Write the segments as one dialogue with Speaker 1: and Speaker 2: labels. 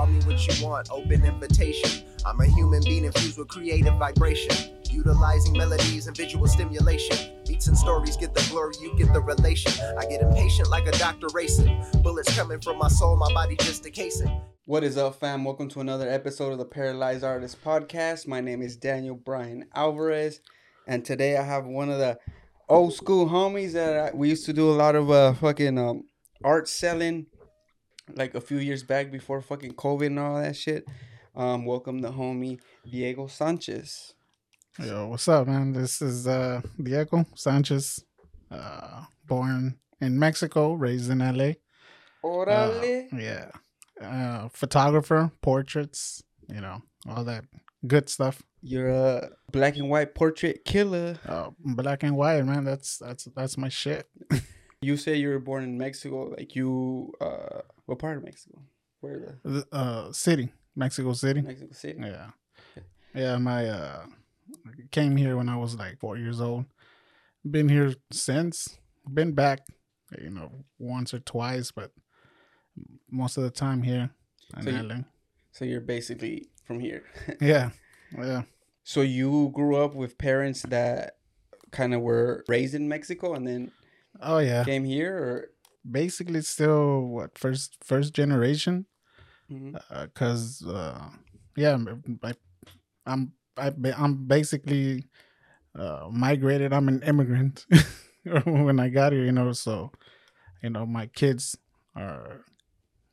Speaker 1: call me what you want, open invitation. I'm a human being infused with creative vibration. Utilizing melodies and visual stimulation. Beats and stories get the glory, you get the relation. I get impatient like a doctor racing. Bullets coming from my soul, my body just a casing.
Speaker 2: What is up, fam? Welcome to another episode of the Paralyzed Artist Podcast. My name is Daniel Brian Alvarez, and today I have one of the old school homies that I, we used to do a lot of uh, fucking um, art selling, like a few years back before fucking COVID and all that shit. Um, welcome the homie Diego Sanchez.
Speaker 3: Yo, what's up, man? This is uh Diego Sanchez, uh, born in Mexico, raised in LA.
Speaker 2: Orale.
Speaker 3: Uh, yeah. Uh, photographer, portraits, you know, all that good stuff.
Speaker 2: You're a black and white portrait killer.
Speaker 3: Uh, black and white, man. That's that's that's my shit.
Speaker 2: You say you were born in Mexico. Like you, uh, what part of Mexico? Where the
Speaker 3: The, Uh, city, Mexico City.
Speaker 2: Mexico City?
Speaker 3: Yeah, yeah. My uh, came here when I was like four years old. Been here since. Been back, you know, once or twice, but most of the time here in
Speaker 2: So you-
Speaker 3: LA.
Speaker 2: So you're basically from here.
Speaker 3: Yeah, yeah.
Speaker 2: so you grew up with parents that kind of were raised in Mexico and then
Speaker 3: Oh yeah.
Speaker 2: came here, or
Speaker 3: Basically, still what first first generation? Because uh, yeah, I'm- I, I'm I, i'm basically uh, migrated. I'm an immigrant when I got here, you know. So, you know, my kids are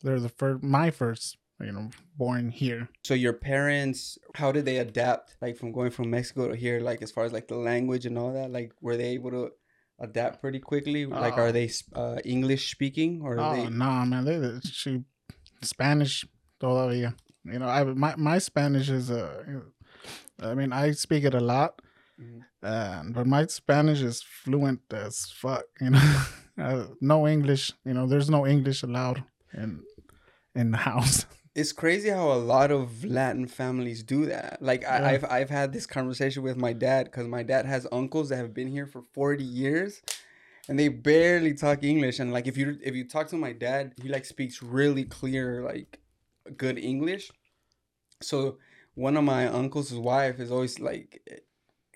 Speaker 3: they're the first, my first, you know, born here.
Speaker 2: so your parents, how did they adapt, like from going from Mexico to here, like as far as like the language and all that? Like were they able to adapt pretty quickly? Like
Speaker 3: Oh.
Speaker 2: are they uh, English speaking or
Speaker 3: Oh
Speaker 2: they?
Speaker 3: no, man, they she Spanish todavía. You know, I my my Spanish is uh, I mean, I speak it a lot,
Speaker 2: Mhm.
Speaker 3: and but my Spanish is fluent as fuck. You know, uh, no English. You know, there's no English allowed in in the house.
Speaker 2: It's crazy how a lot of Latin families do that. Like I,
Speaker 3: Yeah.
Speaker 2: I've I've had this conversation with my dad because my dad has uncles that have been here for forty years, and they barely talk English. And like if you if you talk to my dad, he like speaks really clear like good English. So one of my uncles' wife is always like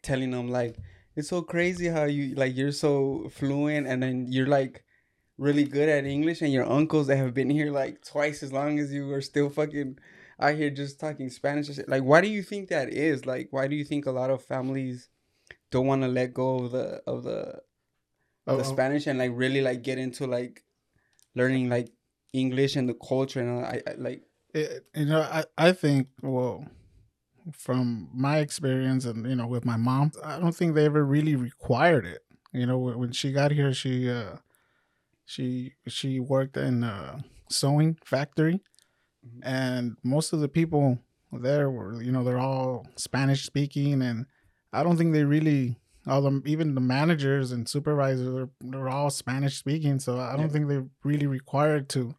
Speaker 2: telling him like it's so crazy how you like you're so fluent and then you're like really good at English and your uncles that have been here like twice as long as you are still fucking out here just talking Spanish and shit. Like why do you think that is? Like why do you think a lot of families don't want to let go of the of the
Speaker 3: Oh,
Speaker 2: the Spanish and like really like get into like learning like English and the culture and all, I, I like
Speaker 3: it, you know, I, I think, well, from my experience and, you know, with my mom, I don't think they ever really required it. You know, when she got here, she, uh, she, she worked in a sewing factory
Speaker 2: Mhm.
Speaker 3: and most of the people there were, you know, they're all Spanish speaking. And I don't think they really, all the, even the managers and supervisors, they're, they're all Spanish speaking. So I don't
Speaker 2: Yeah.
Speaker 3: think they really required to,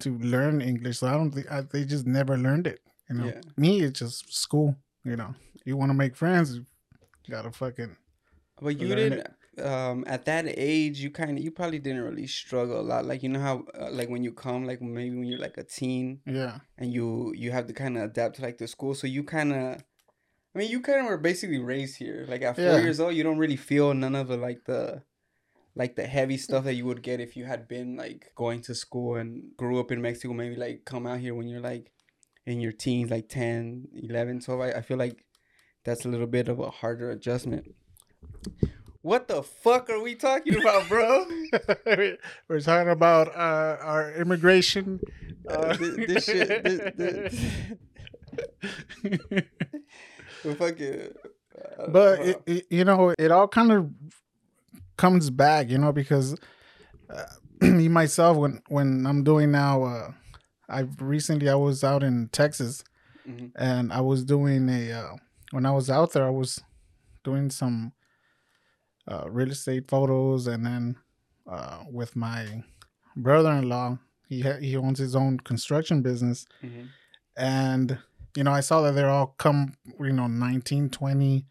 Speaker 3: to learn English. So I don't think I, they just never learned it. You know,
Speaker 2: Yeah.
Speaker 3: me it's just school. You know, you want to make friends, you gotta fucking.
Speaker 2: But you didn't. Um, at that age, you kind of, you probably didn't really struggle a lot. Like you know how, uh, like when you come, like maybe when you're like a teen,
Speaker 3: Yeah,
Speaker 2: and you you have to kind of adapt to like the school. So you kind of, I mean, you kind of were basically raised here. Like at four
Speaker 3: Yeah.
Speaker 2: years old, you don't really feel none of the like the, like the heavy stuff that you would get if you had been like going to school and grew up in Mexico. Maybe like come out here when you're like in your teens, like 10, 11, 12. I, I feel like that's a little bit of a harder adjustment. What the fuck are we talking about, bro?
Speaker 3: we're talking about uh, our immigration.
Speaker 2: Uh,
Speaker 3: Uh,
Speaker 2: thi- this shit, thi- thi- we fucking. uh,
Speaker 3: but it, it, you know, it all kind of comes back. You know, because uh, me myself, when when I'm doing now, uh, I recently I was out in Texas
Speaker 2: Mhm.
Speaker 3: and I was doing a uh, when I was out there, I was doing some uh, real estate photos, and then uh, with my brother-in-law, he ha- he owns his own construction business,
Speaker 2: Mhm.
Speaker 3: and you know I saw that they're all come you know 19, 20,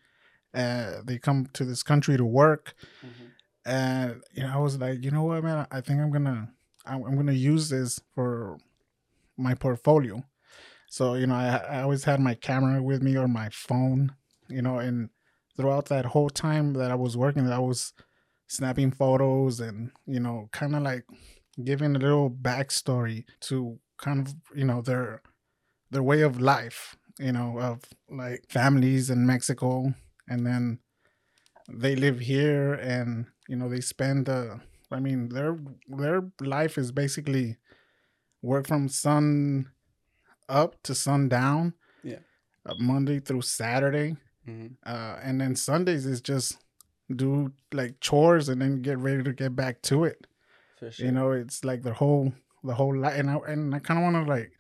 Speaker 3: uh, they come to this country to work,
Speaker 2: Mhm.
Speaker 3: and you know I was like, you know what, man, I think I'm gonna I'm, I'm gonna use this for my portfolio So you know, I, I always had my camera with me or my phone. You know, and throughout that whole time that I was working, I was snapping photos and you know, kind of like giving a little backstory to kind of you know their their way of life. You know, of like families in Mexico, and then they live here, and you know they spend. Uh, I mean, their their life is basically work from sun up to sundown.
Speaker 2: Yeah.
Speaker 3: Uh, Monday through Saturday,
Speaker 2: Mhm.
Speaker 3: uh, and then Sundays is just do like chores and then get ready to get back to it.
Speaker 2: For sure.
Speaker 3: You know, it's like the whole the whole life, and I and I kind of want to like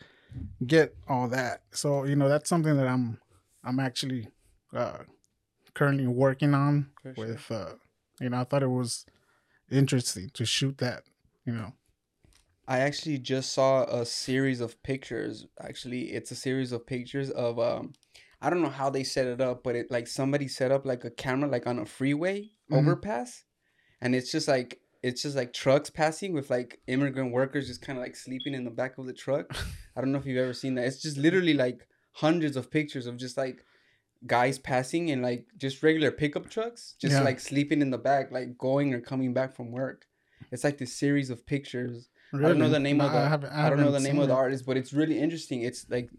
Speaker 3: get all that. So you know, that's something that I'm I'm actually uh, currently working on
Speaker 2: sure.
Speaker 3: with. Uh, you know, I thought it was interesting to shoot that. You know,
Speaker 2: I actually just saw a series of pictures. Actually, it's a series of pictures of um I don't know how they set it up, but it like somebody set up like a camera like on a freeway
Speaker 3: Mhm.
Speaker 2: overpass and it's just like it's just like trucks passing with like immigrant workers just kind of like sleeping in the back of the truck. I don't know if you've ever seen that. It's just literally like hundreds of pictures of just like guys passing in like just regular pickup trucks, just
Speaker 3: Yeah.
Speaker 2: like sleeping in the back, like going or coming back from work. It's like this series of pictures I don't know the name
Speaker 3: No,
Speaker 2: of the.
Speaker 3: I
Speaker 2: I,
Speaker 3: I
Speaker 2: don't know the name of the artist, but it's really interesting. It's like,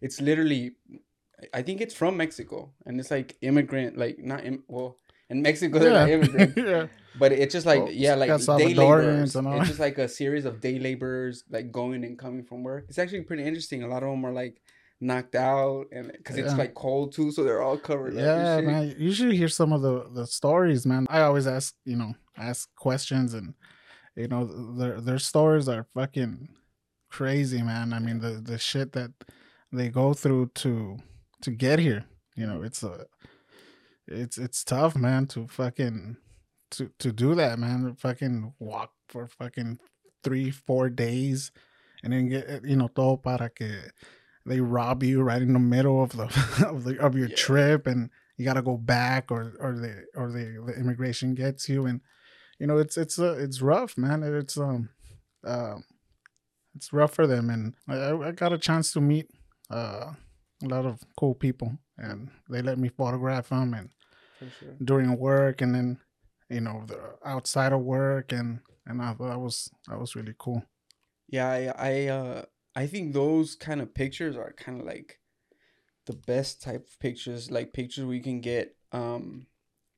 Speaker 2: it's literally, I think it's from Mexico, and it's like immigrant, like not Im- well, in Mexico they're not immigrant,
Speaker 3: yeah.
Speaker 2: but it's just like
Speaker 3: Well,
Speaker 2: yeah, like day laborers. It's just like a series of day laborers like going and coming from work. It's actually pretty interesting. A lot of them are like knocked out, and because it's like cold too, so they're all covered.
Speaker 3: Yeah,
Speaker 2: and
Speaker 3: man. You should hear some of the the stories, man. I always ask, you know, ask questions, and you know, their their stories are fucking crazy, man. I mean, the the shit that they go through to to get here. You know, it's a it's it's tough, man, to fucking to to do that, man. Fucking walk for fucking three, four days, and then get you know todo para que they rob you right in the middle of the of the of your
Speaker 2: Yeah.
Speaker 3: trip, and you gotta go back, or or the or the the immigration gets you, and you know it's it's uh, it's rough, man. It's um um it's rough for them, and I, I got a chance to meet uh a lot of cool people, and they let me photograph them, and
Speaker 2: sure.
Speaker 3: during work and then you know the outside of work and and I thought that was that was really cool.
Speaker 2: Yeah, I I uh I think those kind of pictures are kind of like the best type of pictures, like pictures where you can get um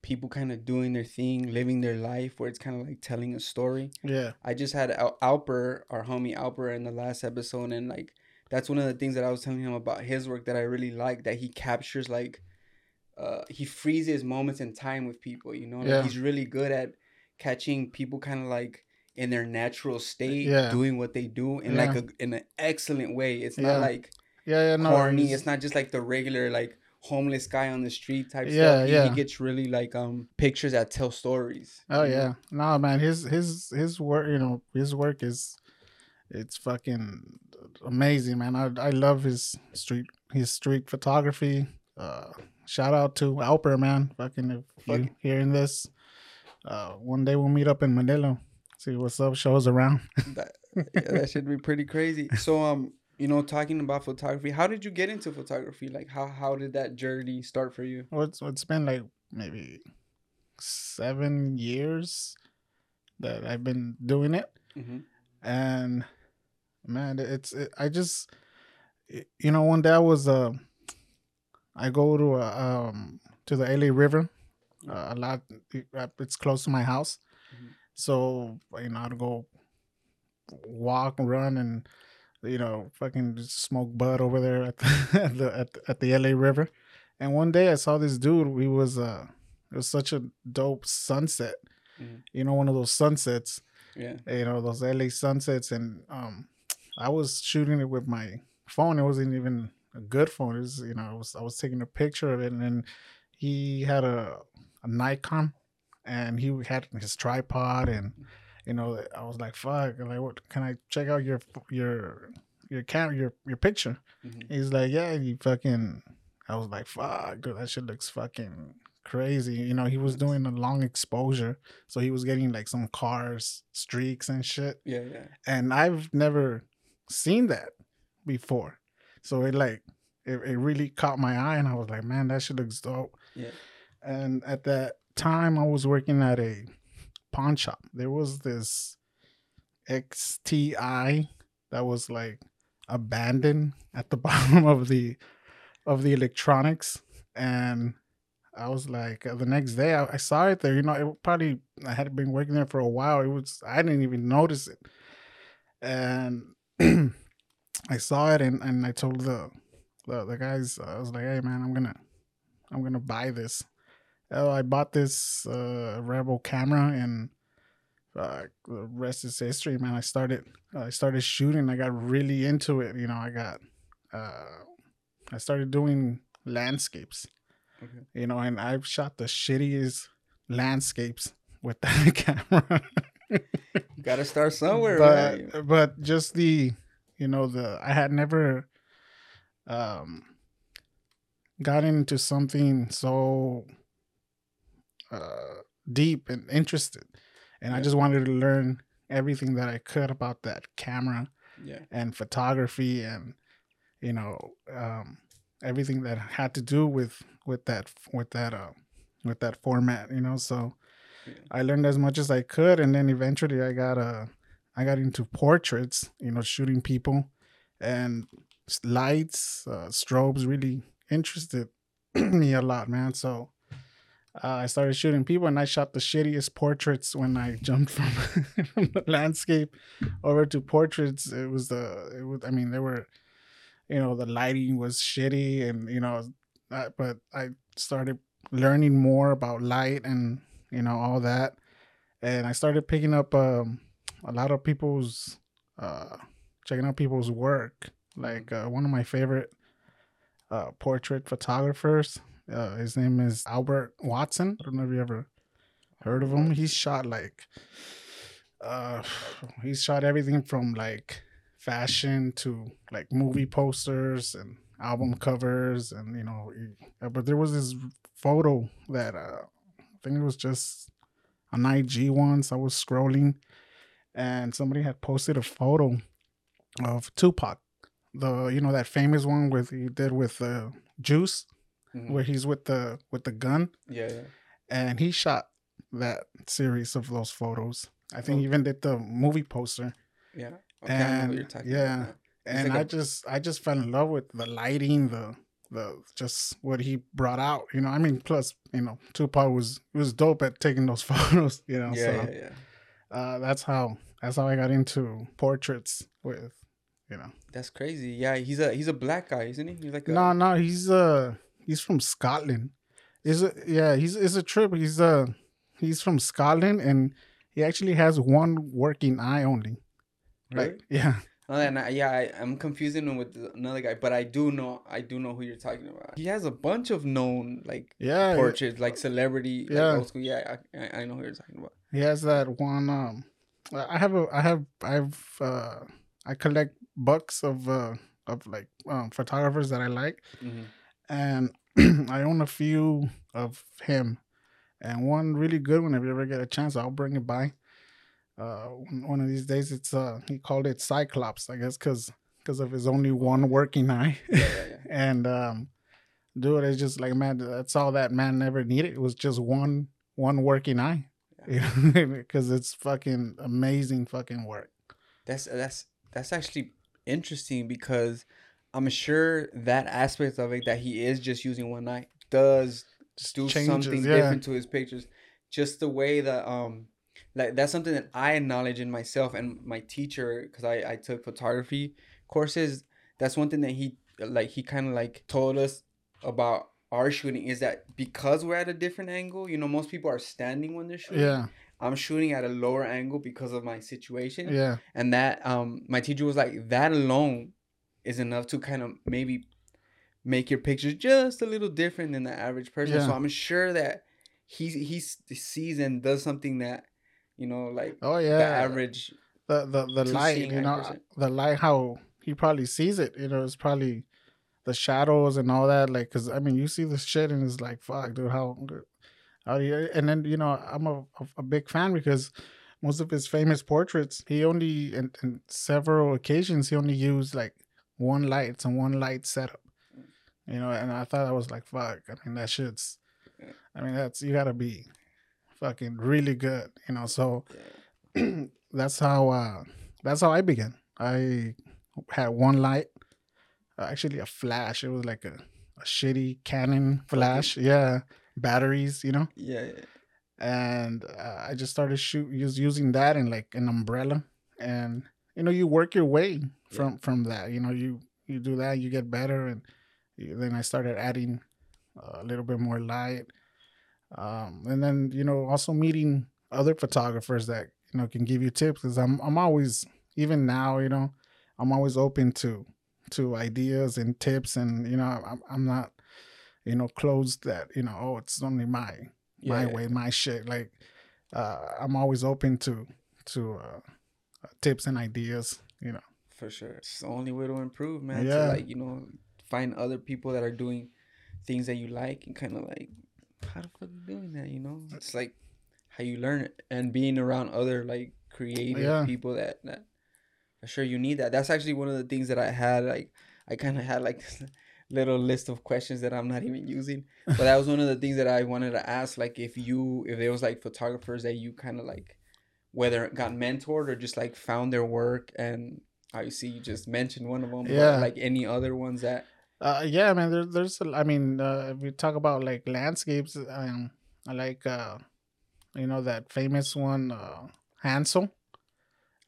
Speaker 2: people kind of doing their thing, living their life, where it's kind of like telling a story.
Speaker 3: Yeah,
Speaker 2: I just had Al- Alper, our homie Alper, in the last episode, and like that's one of the things that I was telling him about his work that I really like. That he captures like, uh, he freezes moments in time with people. You know, like
Speaker 3: Yeah.
Speaker 2: he's really good at catching people kind of like in their natural state,
Speaker 3: Yeah.
Speaker 2: doing what they do in like a in an excellent way. It's
Speaker 3: Yeah.
Speaker 2: not like
Speaker 3: yeah, yeah. No,
Speaker 2: corny.
Speaker 3: it's-
Speaker 2: It's not just like the regular like homeless guy on the street type
Speaker 3: Yeah,
Speaker 2: stuff. He,
Speaker 3: yeah.
Speaker 2: he gets really like um pictures that tell stories.
Speaker 3: Oh
Speaker 2: know?
Speaker 3: yeah, no man, his his his work, you know, his work is it's fucking amazing, man. I I love his street his street photography. Uh, shout out to Alper, man. Fucking if you
Speaker 2: Fuck.
Speaker 3: hearing this, uh, one day we'll meet up in Manila. See what's up. Show us around.
Speaker 2: that, yeah, that should be pretty crazy. So um, you know, talking about photography, how did you get into photography? Like how how did that journey start for you?
Speaker 3: Well, it's, it's been like maybe seven years that I've been doing it,
Speaker 2: Mm-hmm.
Speaker 3: and man, it's it, I just you know one day I was uh I go to a, um to the LA River uh, a lot. It's close to my house,
Speaker 2: Mhm.
Speaker 3: so you know I'd go walk, and run, and you know fucking just smoke bud over there at the at the, at, the- at the LA River. And one day I saw this dude. He was uh, it was such a dope sunset.
Speaker 2: Mhm.
Speaker 3: You know, one of those sunsets.
Speaker 2: Yeah.
Speaker 3: You know, those LA sunsets, and um, I was shooting it with my phone. It wasn't even a good phone. It was, you know, I was I was taking a picture of it, and then he had a a Nikon, and he had his tripod, and you know, I was like, "Fuck!" I'm like, what? Can I check out your your your camera, your your picture?
Speaker 2: Mhm.
Speaker 3: He's like, yeah, you fucking. I was like, fuck, dude, that shit looks fucking crazy. You know, he was doing a long exposure, so he was getting like some cars, streaks, and shit.
Speaker 2: Yeah, yeah.
Speaker 3: And I've never seen that before. So it like it, it really caught my eye, and I was like, man, that shit looks dope.
Speaker 2: Yeah.
Speaker 3: And at that time, I was working at a pawn shop. There was this XTI that was like abandoned at the bottom of the of the electronics, and I was like, the next day I, I saw it there. You know, it probably I had been working there for a while. It was I didn't even notice it, and I saw it and, and I told the the, the guys I was like, hey man, I'm gonna I'm gonna buy this. Oh, I bought this uh, Rebel camera and uh, the rest is history, man. I started I started shooting. I got really into it. You know, I got uh, I started doing landscapes.
Speaker 2: Okay.
Speaker 3: You know, and I've shot the shittiest landscapes with that camera.
Speaker 2: You gotta start somewhere,
Speaker 3: but
Speaker 2: man.
Speaker 3: but just the you know the I had never um got into something so uh deep and interested and I just wanted to learn everything that I could about that camera
Speaker 2: Yeah.
Speaker 3: and photography and you know um everything that had to do with with that with that uh with that format you know so
Speaker 2: Yeah.
Speaker 3: I learned as much as i could and then eventually i got uh i got into portraits you know shooting people and lights uh strobes really interested me a lot man so uh, I started shooting people, and I shot the shittiest portraits when I jumped from, from the landscape over to portraits. It was the, it was. I mean, there were, you know, the lighting was shitty, and you know, I, but I started learning more about light and you know all that, and I started picking up um, a lot of people's, uh, checking out people's work. Like uh, one of my favorite uh, portrait photographers. Uh, his name is Albert Watson. I don't know if you ever heard of him. He's shot like, uh, he's shot everything from like fashion to like movie posters and album covers, and you know. but there was this photo that uh, I think it was just on IG once. I was scrolling, and somebody had posted a photo of Tupac, the you know that famous one with he did with uh, Juice
Speaker 2: Mhm.
Speaker 3: where he's with the with the gun
Speaker 2: Yeah, yeah.
Speaker 3: and he shot that series of those photos i think
Speaker 2: Oh.
Speaker 3: he even did the movie poster
Speaker 2: Yeah. Okay, I know what
Speaker 3: And, yeah, and
Speaker 2: like
Speaker 3: i
Speaker 2: a-
Speaker 3: just i just fell in love with the lighting the the just what he brought out you know i mean plus you know tupac was was dope at taking those photos you know
Speaker 2: Yeah,
Speaker 3: so
Speaker 2: yeah, yeah.
Speaker 3: uh that's how that's how i got into portraits with you know
Speaker 2: That's crazy. Yeah, he's a he's a black guy, isn't he? He's like a
Speaker 3: no no he's uh he's from scotland is it yeah he's it's a trip he's uh he's from scotland and he actually has one working eye only
Speaker 2: Really?
Speaker 3: like yeah
Speaker 2: and I, yeah, I, I'm confusing him with another guy, but I do know I do know who you're talking about. He has a bunch of known like
Speaker 3: yeah
Speaker 2: portraits, like celebrity, like
Speaker 3: Yeah.
Speaker 2: old school. Yeah, I, I- know who you're talking about.
Speaker 3: he has that one um i have a i have i've uh i collect books of uh of like um, photographers that i like
Speaker 2: hmm
Speaker 3: and i own a few of him and one really good one if you ever get a chance i'll bring it by uh one of these days it's uh he called it cyclops i guess because because of his only one working eye.
Speaker 2: Yeah, yeah, yeah.
Speaker 3: and um dude it's just like man that's all that man never needed. It was just one one working eye. Because it's fucking amazing fucking work.
Speaker 2: That's that's that's actually interesting because I'm sure that aspect of it that he is just using one eye does do
Speaker 3: changes,
Speaker 2: something different to his pictures. Just the way that um like that's something that I acknowledge in myself and my teacher because I I took photography courses. That's one thing that he like he kind of like told us about our shooting is that because we're at a different angle, you know, most people are standing when they're shooting.
Speaker 3: yeah.
Speaker 2: I'm shooting at a lower angle because of my situation.
Speaker 3: Yeah.
Speaker 2: And that um my teacher was like that alone is enough to kind of maybe make your pictures just a little different than the average person. So i'm sure that he he sees and does something that you know like
Speaker 3: oh
Speaker 2: the
Speaker 3: yeah
Speaker 2: average
Speaker 3: the the, the light you know
Speaker 2: 100%.
Speaker 3: the light how he probably sees it you know it's probably the shadows and all that like because i mean you see the shit and it's like fuck dude how how do you and then you know i'm a, a, big fan because most of his famous portraits he only in, in several occasions he only used like one light. It's a one light setup. You know, and I thought I was like, fuck. I mean, that shit's. I mean, that's you gotta be fucking really good. You know, so that's how uh that's how I began. I had one light, uh, actually a flash. It was like a, a shitty Canon flash. Yeah, batteries. You know.
Speaker 2: Yeah, yeah.
Speaker 3: and uh, I just started shoot use, using that and like an umbrella, and you know you work your way from from that. You know you you do that, you get better, and you, then I started adding a little bit more light, um, and then you know also meeting other photographers that you know can give you tips because I'm I'm always even now you know I'm always open to to ideas and tips, and you know I'm I'm not you know closed that you know oh it's only my my
Speaker 2: Yeah,
Speaker 3: way, my shit. Like uh, I'm always open to to uh, uh, tips and ideas. You know.
Speaker 2: For sure. It's the only way to improve, man.
Speaker 3: Yeah.
Speaker 2: To like, you know, find other people that are doing things that you like and kind of like, how the fuck you doing that, you know? It's like how you learn it and being around other like creative
Speaker 3: Yeah.
Speaker 2: people that, that I'm sure you need that. That's actually one of the things that I had. Like, I kind of had like this little list of questions that I'm not even using. But that was one of the things that I wanted to ask. Like, if you, if there was like photographers that you kind of like, whether got mentored or just like found their work and obviously you just mentioned one of them
Speaker 3: Yeah.
Speaker 2: but like any other ones that
Speaker 3: Uh, yeah, man. There, there's. I mean, uh, if we talk about like landscapes, um, I like, uh, you know, that famous one, uh, Ansel.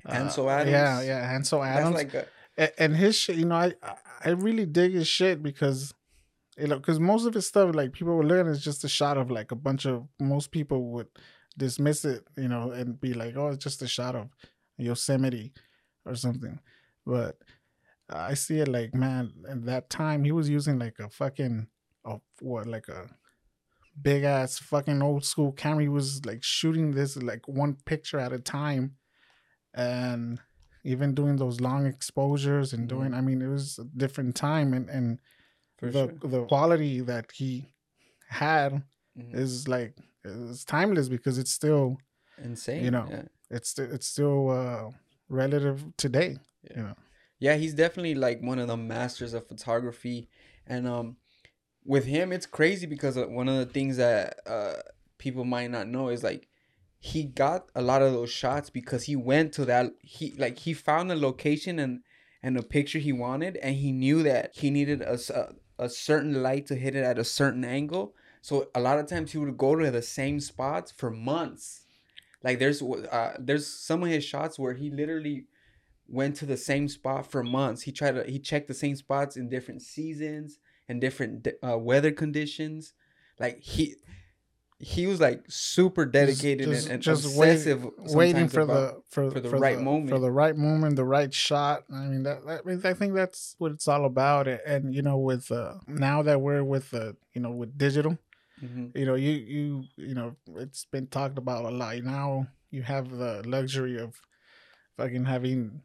Speaker 3: Uh,
Speaker 2: Ansel Adams?
Speaker 3: Yeah, yeah, Ansel
Speaker 2: that's
Speaker 3: Adams.
Speaker 2: like a,
Speaker 3: and his shit, you know, I I- I really dig his shit because, you know, because most of his stuff, like people would look at it, it's just a shot of like a bunch of most people would dismiss it, you know, and be like, oh, it's just a shot of Yosemite or something, but I see it like, man, at that time he was using like a fucking, a, what, like a big ass fucking old school camera. He was like shooting this like one picture at a time, and even doing those long exposures and doing. I mean, it was a different time, and and
Speaker 2: for
Speaker 3: the
Speaker 2: sure
Speaker 3: the quality that he had
Speaker 2: Mhm.
Speaker 3: is like it's timeless because it's still
Speaker 2: insane
Speaker 3: you know,
Speaker 2: yeah.
Speaker 3: it's it's still uh relative today.
Speaker 2: Yeah.
Speaker 3: You know.
Speaker 2: Yeah he's definitely like one of the masters of photography and um with him it's crazy because uh, one of the things that uh people might not know is like he got a lot of those shots because he went to that he like he found a location and and a picture he wanted and he knew that he needed a a certain light to hit it at a certain angle. So a lot of times he would go to the same spots for months. Like there's uh there's some of his shots where he literally went to the same spot for months. He tried to he checked the same spots in different seasons and different uh, weather conditions. Like he he was like super dedicated
Speaker 3: just,
Speaker 2: and, and
Speaker 3: just wait-
Speaker 2: obsessive.
Speaker 3: waiting for
Speaker 2: about-
Speaker 3: the for,
Speaker 2: for the right moment.
Speaker 3: for the right moment the right shot i mean that, that I, mean, I think that's what it's all about and you know with uh now that we're with uh you know with digital
Speaker 2: Mhm.
Speaker 3: you know you you you know it's been talked about a lot now you have the luxury of fucking having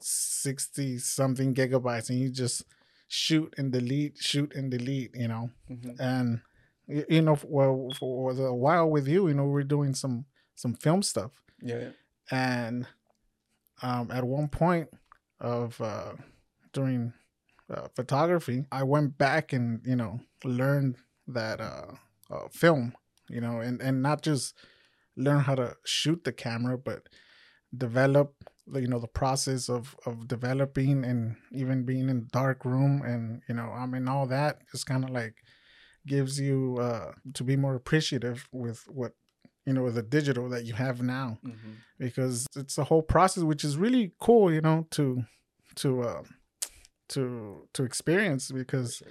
Speaker 3: 60 something gigabytes and you just shoot and delete shoot and delete you know
Speaker 2: Mhm.
Speaker 3: and you know well for a while with you you know we're doing some some film stuff
Speaker 2: Yeah.
Speaker 3: and um at one point of uh during uh, photography i went back and you know learned that uh, uh film you know and and not just learn how to shoot the camera but develop the, you know the process of of developing and even being in dark room and you know i mean all that just kind of like gives you uh to be more appreciative with what you know with the digital that you have now
Speaker 2: Mhm.
Speaker 3: because it's a whole process which is really cool you know to to uh to to experience because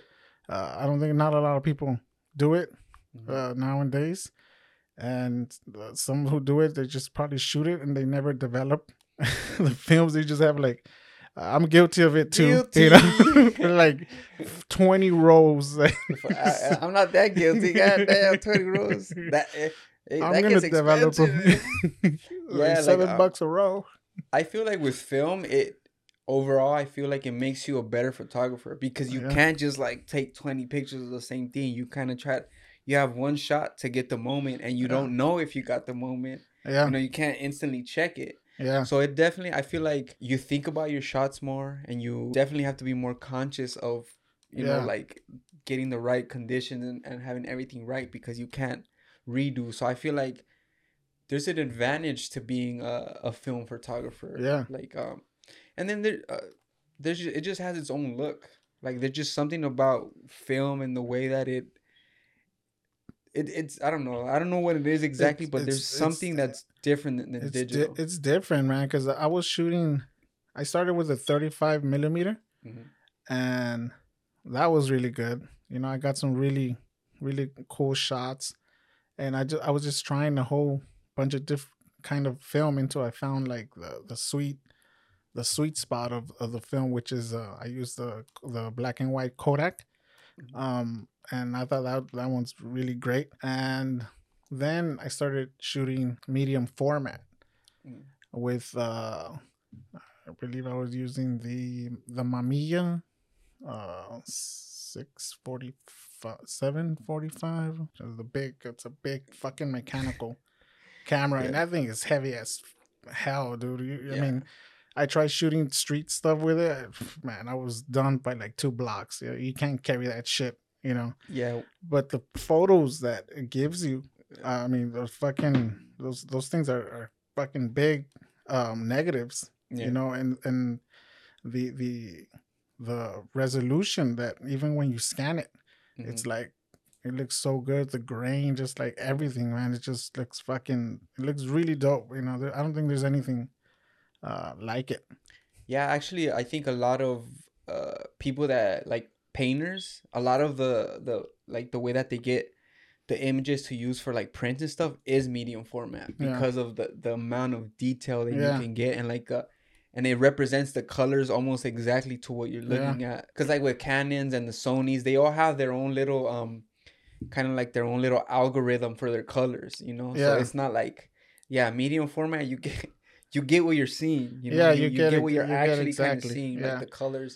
Speaker 3: uh, i don't think not a lot of people do it
Speaker 2: Mhm.
Speaker 3: uh, nowadays and uh, some who do it they just probably shoot it and they never develop the films they just have like i'm guilty of it too you know like 20 rows
Speaker 2: I, am not that guilty. God damn, twenty rows. That eh, eh,
Speaker 3: i'm
Speaker 2: that
Speaker 3: gonna
Speaker 2: gets
Speaker 3: develop like
Speaker 2: Yeah, like,
Speaker 3: seven
Speaker 2: uh,
Speaker 3: bucks a row
Speaker 2: I feel like with film, it overall, I feel like it makes you a better photographer because you
Speaker 3: Yeah.
Speaker 2: can't just like take 20 pictures of the same thing. You kind of try, you have one shot to get the moment and you
Speaker 3: Yeah.
Speaker 2: don't know if you got the moment.
Speaker 3: yeah
Speaker 2: You know, you can't instantly check it.
Speaker 3: Yeah.
Speaker 2: So it definitely, I feel like you think about your shots more, and you definitely have to be more conscious of, you
Speaker 3: Yeah.
Speaker 2: know, like getting the right conditions and, and having everything right because you can't redo. So I feel like there's an advantage to being a, a film photographer.
Speaker 3: Yeah.
Speaker 2: Like um, and then there, uh, there's it just has its own look. Like there's just something about film and the way that it. It, it's I don't know I don't know what it is exactly
Speaker 3: It's-
Speaker 2: but
Speaker 3: it's-
Speaker 2: there's
Speaker 3: it's-
Speaker 2: something that's different than, than
Speaker 3: it's di-
Speaker 2: digital.
Speaker 3: it's different, man. Because I was shooting. I started with a 35 millimeter,
Speaker 2: Mhm.
Speaker 3: and that was really good. You know, I got some really, really cool shots, and I just I was just trying a whole bunch of different kind of film until I found like the the sweet, the sweet spot of, of the film, which is uh, I used the the black and white Kodak,
Speaker 2: Mhm.
Speaker 3: um, and I thought that that one's really great. And then I started shooting medium format
Speaker 2: Mm.
Speaker 3: with uh I believe I was using the the Mamiya uh 645 745 the big it's a big fucking mechanical camera and
Speaker 2: Yeah.
Speaker 3: that thing is heavy as hell dude you, I mean I tried shooting street stuff with it man I was done by like two blocks you, know, you can't carry that shit you know?
Speaker 2: Yeah.
Speaker 3: But the photos that it gives you i mean those fucking those those things are, are fucking big um negatives
Speaker 2: yeah.
Speaker 3: you know? And and the the the resolution that even when you scan it
Speaker 2: Mhm.
Speaker 3: it's like it looks so good. The grain just like everything man it just looks fucking it looks really dope you know? There, i don't think there's anything uh like it.
Speaker 2: Yeah, actually, I think a lot of uh, people that like painters, a lot of the the like the way that they get the images to use for like prints and stuff is medium format
Speaker 3: Yeah.
Speaker 2: because of the the amount of detail that
Speaker 3: Yeah.
Speaker 2: you can get and like uh, and it represents the colors almost exactly to what you're
Speaker 3: Yeah.
Speaker 2: looking at. Cause like with Canons and the Sony's, they all have their own little um, kind of like their own little algorithm for their colors, you know.
Speaker 3: Yeah.
Speaker 2: So it's not like yeah, medium format. You get you get what you're seeing. You know?
Speaker 3: Yeah,
Speaker 2: you,
Speaker 3: you
Speaker 2: you
Speaker 3: get
Speaker 2: get what you're
Speaker 3: you
Speaker 2: actually kind of seeing,
Speaker 3: yeah.
Speaker 2: like the colors.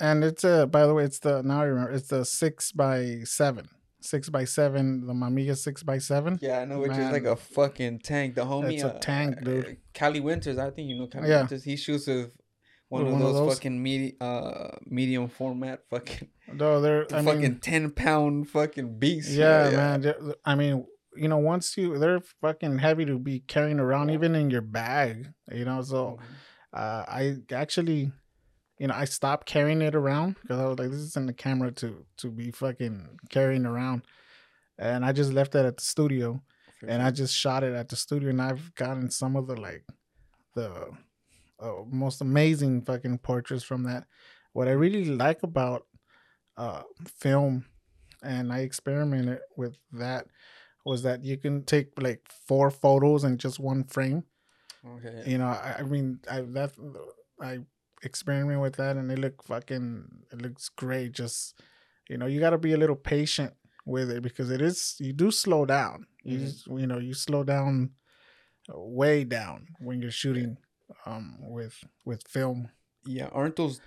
Speaker 3: And it's uh by the way it's the now i remember it's the six by seven six by seven the mamiya six by seven
Speaker 2: Yeah, I know, which is like a fucking tank. The homie,
Speaker 3: It's a
Speaker 2: uh,
Speaker 3: tank, dude.
Speaker 2: uh, Cali Winters, I think you know Cali
Speaker 3: Yeah.
Speaker 2: Winters. He shoots with one,
Speaker 3: With
Speaker 2: of,
Speaker 3: one of
Speaker 2: those
Speaker 3: those?
Speaker 2: fucking medi- uh, medium format fucking
Speaker 3: no they're i
Speaker 2: fucking
Speaker 3: mean
Speaker 2: ten pound fucking beast.
Speaker 3: yeah, man they're- i mean you know once you they're fucking heavy to be carrying around even in your bag you know so
Speaker 2: Mhm.
Speaker 3: uh i actually you know i stopped carrying it around because i was like this isn't the camera to to be fucking carrying around and i just left it at the studio
Speaker 2: For
Speaker 3: and. I just shot it at the studio, and I've gotten some of the like the uh, most amazing fucking portraits from that. What I really like about uh, film, and I experimented with that, was that you can take like four photos in just one frame.
Speaker 2: okay.
Speaker 3: You know, I, I mean, I that I experiment with that, and it look fucking, it looks great. Just you know, you got to be a little patient with it because it is you do slow down. You
Speaker 2: Mhm.
Speaker 3: just, you know you slow down way down when you're shooting um with with film.
Speaker 2: Yeah, aren't those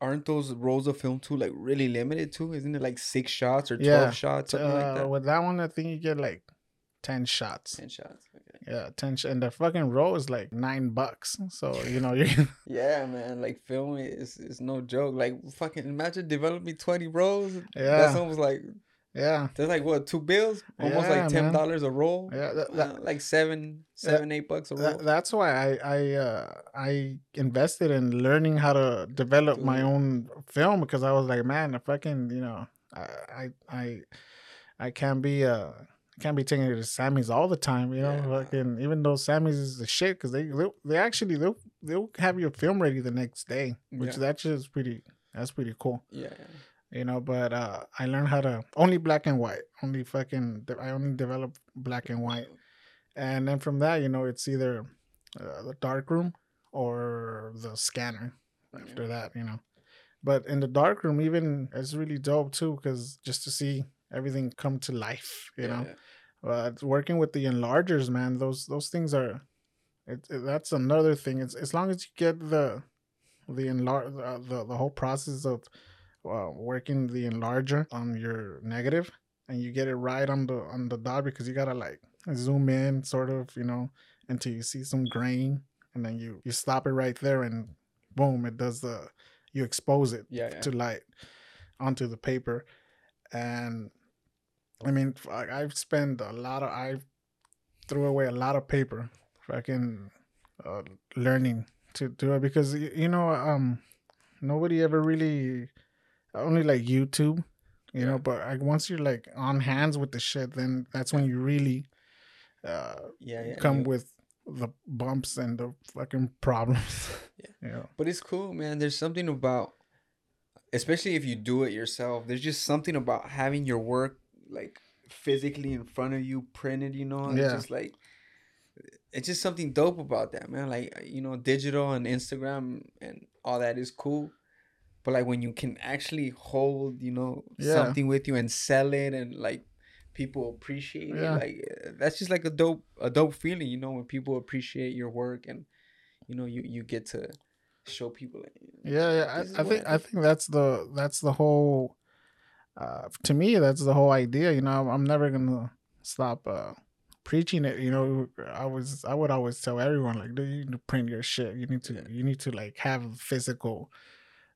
Speaker 2: aren't those rolls of film too like really limited too? Isn't it like six shots or twelve
Speaker 3: Yeah,
Speaker 2: shots, something like
Speaker 3: Uh,
Speaker 2: that?
Speaker 3: with that one, I think you get like ten shots.
Speaker 2: Ten shots.
Speaker 3: Yeah, ten. Sh- and the fucking roll is like nine bucks. So you know you
Speaker 2: Yeah, man. Like film is is no joke. Like fucking imagine developing twenty rolls.
Speaker 3: Yeah.
Speaker 2: That's almost like
Speaker 3: yeah
Speaker 2: that's like what two bills? Almost
Speaker 3: Yeah,
Speaker 2: like ten dollars a roll.
Speaker 3: yeah. That,
Speaker 2: Uh,
Speaker 3: that,
Speaker 2: like seven, seven, eight bucks a roll.
Speaker 3: that, that's why I I uh, I invested in learning how to develop my own film because I was like, man, I fucking you know I I I, I can't be uh can't be taking it to Samy's all the time, you know.
Speaker 2: Yeah.
Speaker 3: Fucking even though Samy's is the shit because they they they actually they'll they'll have your film ready the next day, which
Speaker 2: Yeah.
Speaker 3: that's just pretty that's pretty cool,
Speaker 2: yeah, yeah.
Speaker 3: you know. But uh I learned how to only black and white, only fucking I only develop black and white and then from that you know it's either uh, the dark room or the scanner after that you know but in the dark room even it's really dope too because just to see everything come to life you know But working with the enlargers man. Those those things are it, it- that's another thing. It's as long as you get the the enlarge uh, the, the whole process of uh, working the enlarger on your negative and you get it right on the on the dot because you gotta like zoom in sort of you know until you see some grain and then you you stop it right there, and boom, it does the you expose it
Speaker 2: Yeah, yeah.
Speaker 3: to light onto the paper, and I mean I've spent a lot of I threw away a lot of paper, fucking uh, learning to do it because you know um nobody ever really only like YouTube, you
Speaker 2: Yeah.
Speaker 3: know. But like once you're like on hands with the shit, then that's when you really uh
Speaker 2: yeah, yeah.
Speaker 3: come with the bumps and the fucking problems.
Speaker 2: Yeah.
Speaker 3: you know.
Speaker 2: But it's cool, man. There's something about, especially if you do it yourself. There's just something about having your work like physically in front of you, printed. You know, it's
Speaker 3: Yeah.
Speaker 2: just like, it's just something dope about that, man. Like you know, digital and Instagram and all that is cool. But like when you can actually hold, you know,
Speaker 3: Yeah.
Speaker 2: something with you and sell it, and like people appreciate
Speaker 3: Yeah.
Speaker 2: it, like that's just like a dope, a dope feeling, you know, when people appreciate your work and you know you you get to show people
Speaker 3: Yeah, yeah. I, I think I think that's the that's the whole. Uh, to me, that's the whole idea. You know, I'm, I'm never gonna stop uh, preaching it. You know, I was I would always tell everyone like, "Dude, you need to print your shit. You need to
Speaker 2: Yeah.
Speaker 3: you need to like have physical.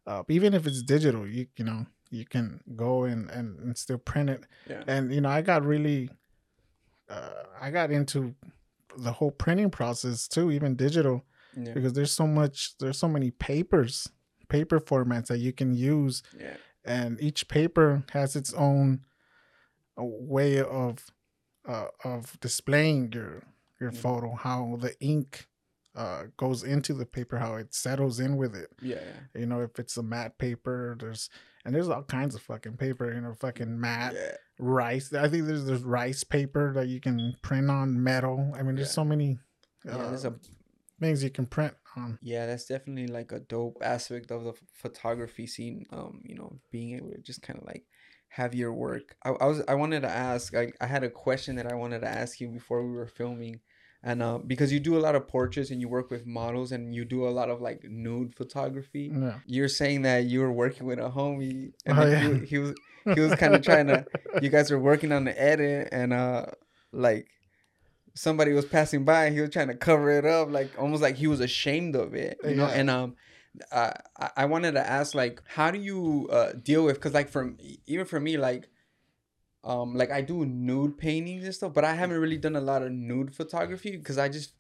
Speaker 3: Uh, even if it's digital, you you know you can go and and, and still print it.
Speaker 2: yeah
Speaker 3: And you know, I got really, uh, I got into the whole printing process too, even digital
Speaker 2: yeah
Speaker 3: because there's so much there's so many papers paper formats that you can use
Speaker 2: yeah
Speaker 3: and each paper has its own uh, way of uh, of displaying your your
Speaker 2: Mhm.
Speaker 3: photo how the ink uh, goes into the paper how it settles in with it.
Speaker 2: Yeah yeah.
Speaker 3: You know if it's a matte paper there's and there's all kinds of fucking paper you know fucking matte
Speaker 2: yeah.
Speaker 3: rice. I think there's there's rice paper that you can print on metal. I mean there's
Speaker 2: Yeah.
Speaker 3: so many uh,
Speaker 2: there's a
Speaker 3: things you can print on
Speaker 2: yeah that's definitely like a dope aspect of the ph- photography scene um you know being able to just kind of like have your work I, I was i wanted to ask I, I had a question that i wanted to ask you before we were filming and uh, because you do a lot of portraits and you work with models and you do a lot of like nude photography
Speaker 3: yeah
Speaker 2: you're saying that you were working with a homie and
Speaker 3: Oh, yeah.
Speaker 2: he, he was he was kind of trying to you guys were working on the edit and uh like somebody was passing by and he was trying to cover it up like almost like he was ashamed of it you know
Speaker 3: Yeah.
Speaker 2: and um uh, I, I wanted to ask like how do you uh deal with because like from even for me like um like i do nude paintings and stuff but i haven't really done a lot of nude photography because i just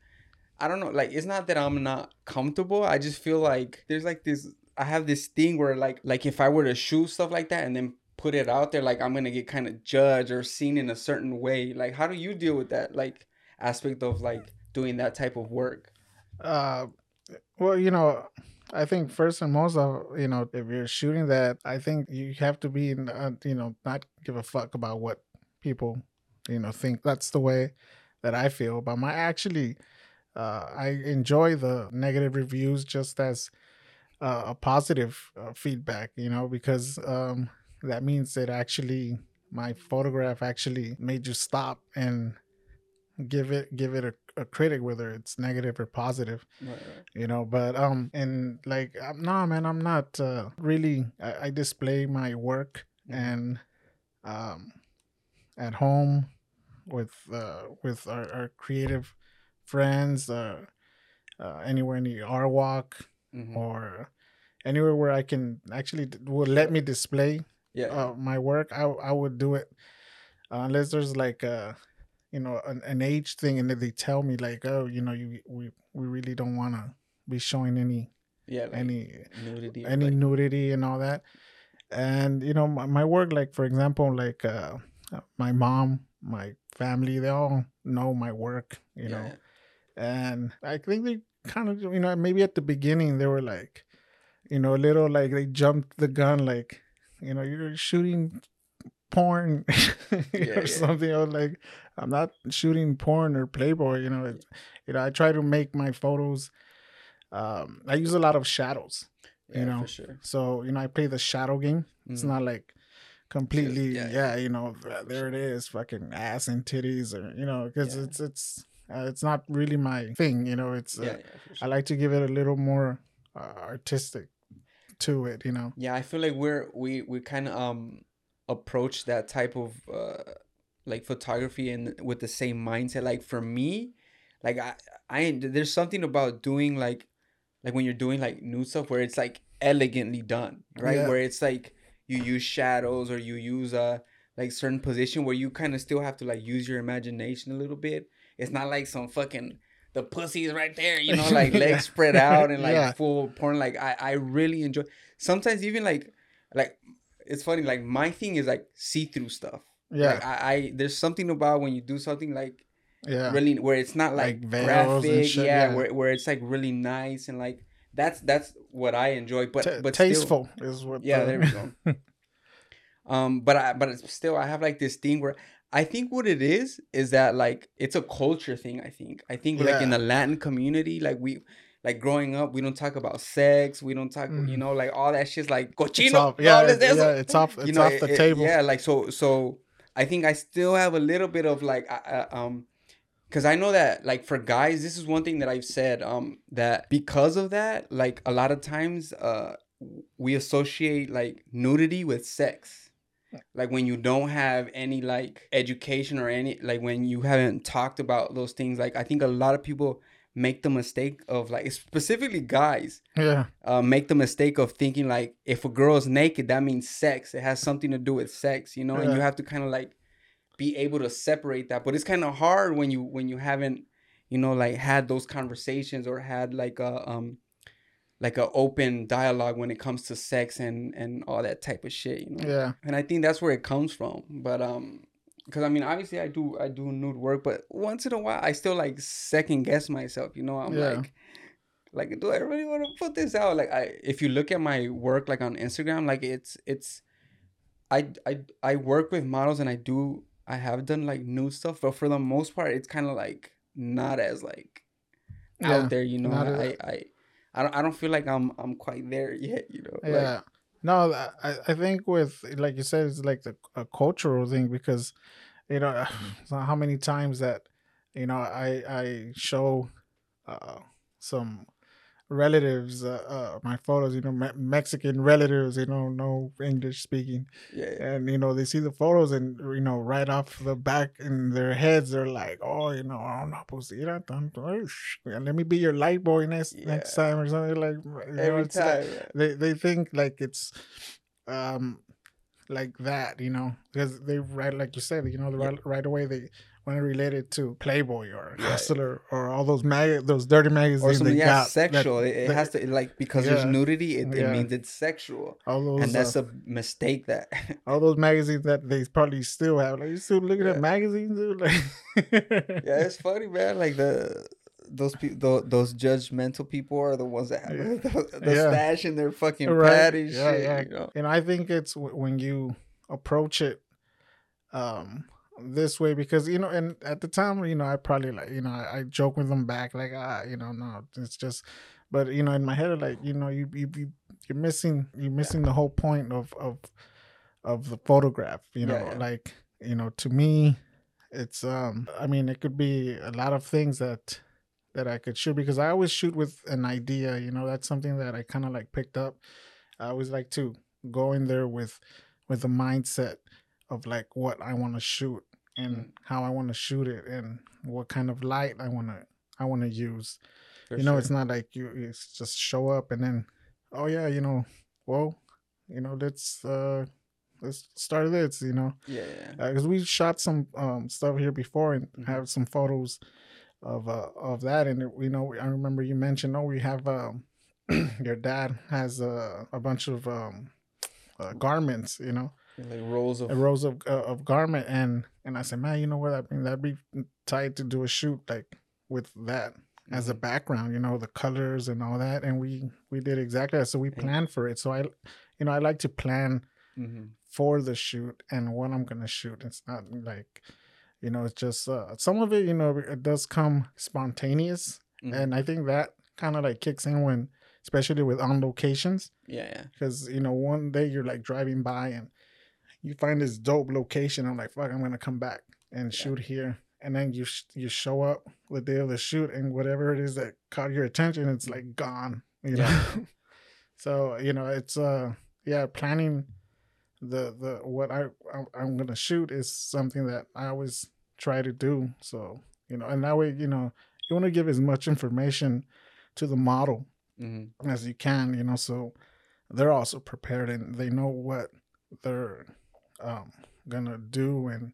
Speaker 2: i don't know like it's not that i'm not comfortable i just feel like there's like this i have this thing where like like if i were to shoot stuff like that and then put it out there like i'm gonna get kind of judged or seen in a certain way like how do you deal with that like aspect of like doing that type of work
Speaker 3: Uh, well, you know, I think first and most of you know, if you're shooting that, I think you have to be, uh, you know, not give a fuck about what people, you know, think. That's the way that I feel. about my actually, uh, I enjoy the negative reviews just as uh, a positive uh, feedback, you know, because um, that means that actually my photograph actually made you stop and give it give it a, a critic whether it's negative or positive
Speaker 2: right, right.
Speaker 3: you know but um and like um, no man i'm not uh really I, I display my work
Speaker 2: Mhm.
Speaker 3: and um at home with uh with our, our creative friends uh, uh anywhere in the r walk
Speaker 2: Mhm.
Speaker 3: or anywhere where i can actually d- will let me display
Speaker 2: yeah
Speaker 3: uh, my work, I I would do it uh, unless there's like a you know an, an age thing, and then they tell me like, oh, you know, you we we really don't want to be showing any
Speaker 2: yeah like
Speaker 3: any
Speaker 2: nudity
Speaker 3: any
Speaker 2: like,
Speaker 3: nudity and all that. And you know, my, my work, like for example, like uh, my mom, my family, they all know my work, you
Speaker 2: yeah,
Speaker 3: know, and I think they kind of you know maybe at the beginning they were like, you know, a little like they jumped the gun, like you know, you're shooting porn
Speaker 2: Yeah,
Speaker 3: or
Speaker 2: yeah.
Speaker 3: something. I was like, I'm not shooting porn or Playboy. You know, it, you know, I try to make my photos. Um, I use a lot of shadows, you know.
Speaker 2: sure
Speaker 3: so you know, I play the shadow game. It's
Speaker 2: Mhm.
Speaker 3: not like completely,
Speaker 2: yeah,
Speaker 3: yeah,
Speaker 2: yeah.
Speaker 3: you know, there it is, fucking ass and titties, or you know, because
Speaker 2: Yeah.
Speaker 3: it's it's uh, it's not really my thing. You know, it's uh,
Speaker 2: yeah, yeah, for
Speaker 3: I like to give it a little more uh, artistic to it. You know.
Speaker 2: Yeah, I feel like we're we we kind of um approach that type of uh like photography and with the same mindset. Like for me, like I I there's something about doing like like when you're doing like new stuff where it's like elegantly done, right?
Speaker 3: Yeah.
Speaker 2: Where it's like you use shadows or you use a like certain position where you kind of still have to like use your imagination a little bit. It's not like some fucking the pussy's right there, you know, like legs spread out and like
Speaker 3: Yeah.
Speaker 2: full porn. Like I I really enjoy. Sometimes even like like it's funny. Like my thing is like see through stuff.
Speaker 3: Yeah,
Speaker 2: Like I, I there's something about when you do something like
Speaker 3: yeah,
Speaker 2: really where it's not like,
Speaker 3: Like
Speaker 2: graphic,
Speaker 3: shit,
Speaker 2: yeah,
Speaker 3: yeah.
Speaker 2: Where, where it's like really nice and like that's that's what I enjoy. But
Speaker 3: Ta-
Speaker 2: but still-
Speaker 3: tasteful is what.
Speaker 2: yeah,
Speaker 3: the-
Speaker 2: there we go. um, but I but still I have like this thing where I think what it is is that like it's a culture thing. I think I think like in the Latin community, like we. Like growing up, we don't talk about sex. We don't talk, you
Speaker 3: Mhm.
Speaker 2: know, like all that shit's like cochino.
Speaker 3: It's off, yeah, it's, yeah, it's off. It's
Speaker 2: You know,
Speaker 3: off the
Speaker 2: it-
Speaker 3: table.
Speaker 2: Yeah, like so. So I think I still have a little bit of like, uh, um, because I know that like for guys, this is one thing that I've said, um, that because of that, like a lot of times, uh, we associate like nudity with sex. Like when you don't have any like education or any like when you haven't talked about those things, like I think a lot of people make the mistake of like specifically guys
Speaker 3: Yeah,
Speaker 2: uh, make the mistake of thinking like if a girl is naked, that means sex. It has something to do with sex, you know, and you have to kind of like be able to separate that. But it's kind of hard when you when you haven't, you know, like had those conversations or had like a um like a open dialogue when it comes to sex and and all that type of shit, you know.
Speaker 3: yeah,
Speaker 2: And I think that's where it comes from. But um because I mean obviously I do I do nude work, but once in a while I still like second guess myself, you know. I'm
Speaker 3: Yeah.
Speaker 2: like like do I really want to put this out? Like I if you look at my work like on Instagram, like it's it's I I I work with models and I do I have done like nude stuff, but for the most part it's kind of like not as like
Speaker 3: Yeah,
Speaker 2: out there, you know. I, I I I don't I don't feel like I'm I'm quite there yet, you know. Like,
Speaker 3: yeah. No, I I think with like you said, it's like the a cultural thing because you know how many times that you know I I show uh, some relatives uh, uh my photos you know Me- mexican relatives you know no english speaking
Speaker 2: yeah, yeah.
Speaker 3: and you know they see the photos and you know right off the back in their heads they're like oh you know i'm not supposed to eat that let me be your light boy next next time or something like you know,
Speaker 2: Every
Speaker 3: like-
Speaker 2: time. yeah.
Speaker 3: they they think like it's um like that you know because they right like you said you know the
Speaker 2: Yeah.
Speaker 3: right, right away they relate it to playboy or
Speaker 2: Yeah.
Speaker 3: hustler or all those mag those dirty magazines
Speaker 2: or something yeah
Speaker 3: got that-
Speaker 2: sexual it, it
Speaker 3: that-
Speaker 2: has to like because there's nudity it, it means it's sexual
Speaker 3: all those
Speaker 2: and that's
Speaker 3: uh,
Speaker 2: a mistake that
Speaker 3: all those magazines that they probably still have like you still looking
Speaker 2: Yeah.
Speaker 3: at magazines dude? like
Speaker 2: yeah it's funny man like the those people those judgmental people are the ones that have
Speaker 3: Yeah.
Speaker 2: the, the
Speaker 3: Yeah.
Speaker 2: stash in their fucking
Speaker 3: Right.
Speaker 2: pad and
Speaker 3: Yeah,
Speaker 2: shit
Speaker 3: yeah.
Speaker 2: you know
Speaker 3: and I think it's w- when you approach it um this way because you know and at the time you know I probably like you know I, I joke with them back like ah you know no it's just but you know in my head like you know you you, you you're missing you're missing the whole point of of of the photograph you know
Speaker 2: Yeah, yeah.
Speaker 3: like you know to me it's um I mean it could be a lot of things that that I could shoot because I always shoot with an idea you know that's something that I kind of like picked up I always like to go in there with with the mindset of like what I want to shoot and
Speaker 2: Mm.
Speaker 3: how I want to shoot it and what kind of light I want to I want to use.
Speaker 2: for
Speaker 3: you know,
Speaker 2: sure.
Speaker 3: it's not like you it's just show up and then oh yeah, you know, well, you know, let's uh let's start this, you know.
Speaker 2: yeah yeah
Speaker 3: Because we shot some um stuff here before and
Speaker 2: Mhm.
Speaker 3: have some photos of uh of that and you know I remember you mentioned oh we have um your dad has uh, a bunch of um uh, garments you know
Speaker 2: like rolls of
Speaker 3: rows of uh, of garment and and I said man you know what I mean that'd be tight to do a shoot like with that as a
Speaker 2: Mhm.
Speaker 3: background you know the colors and all that and we we did exactly that so we planned for it so I you know I like to plan
Speaker 2: Mhm.
Speaker 3: for the shoot and what I'm gonna shoot. It's not like, you know, it's just uh, some of it. You know, it does come spontaneous,
Speaker 2: Mhm.
Speaker 3: and I think that kind of like kicks in when, especially with on locations,
Speaker 2: yeah yeah
Speaker 3: because you know one day you're like driving by and you find this dope location. I'm like, fuck, I'm gonna come back and
Speaker 2: Yeah.
Speaker 3: shoot here. And then you sh- you show up the day of the shoot, and whatever it is that caught your attention, it's like gone. You know,
Speaker 2: Yeah.
Speaker 3: so you know it's uh yeah planning the the what I I'm, gonna shoot is something that I always try to do. So you know, and that way you know you want to give as much information to the model
Speaker 2: hmm
Speaker 3: as you can, you know, so they're also prepared and they know what they're um, gonna do and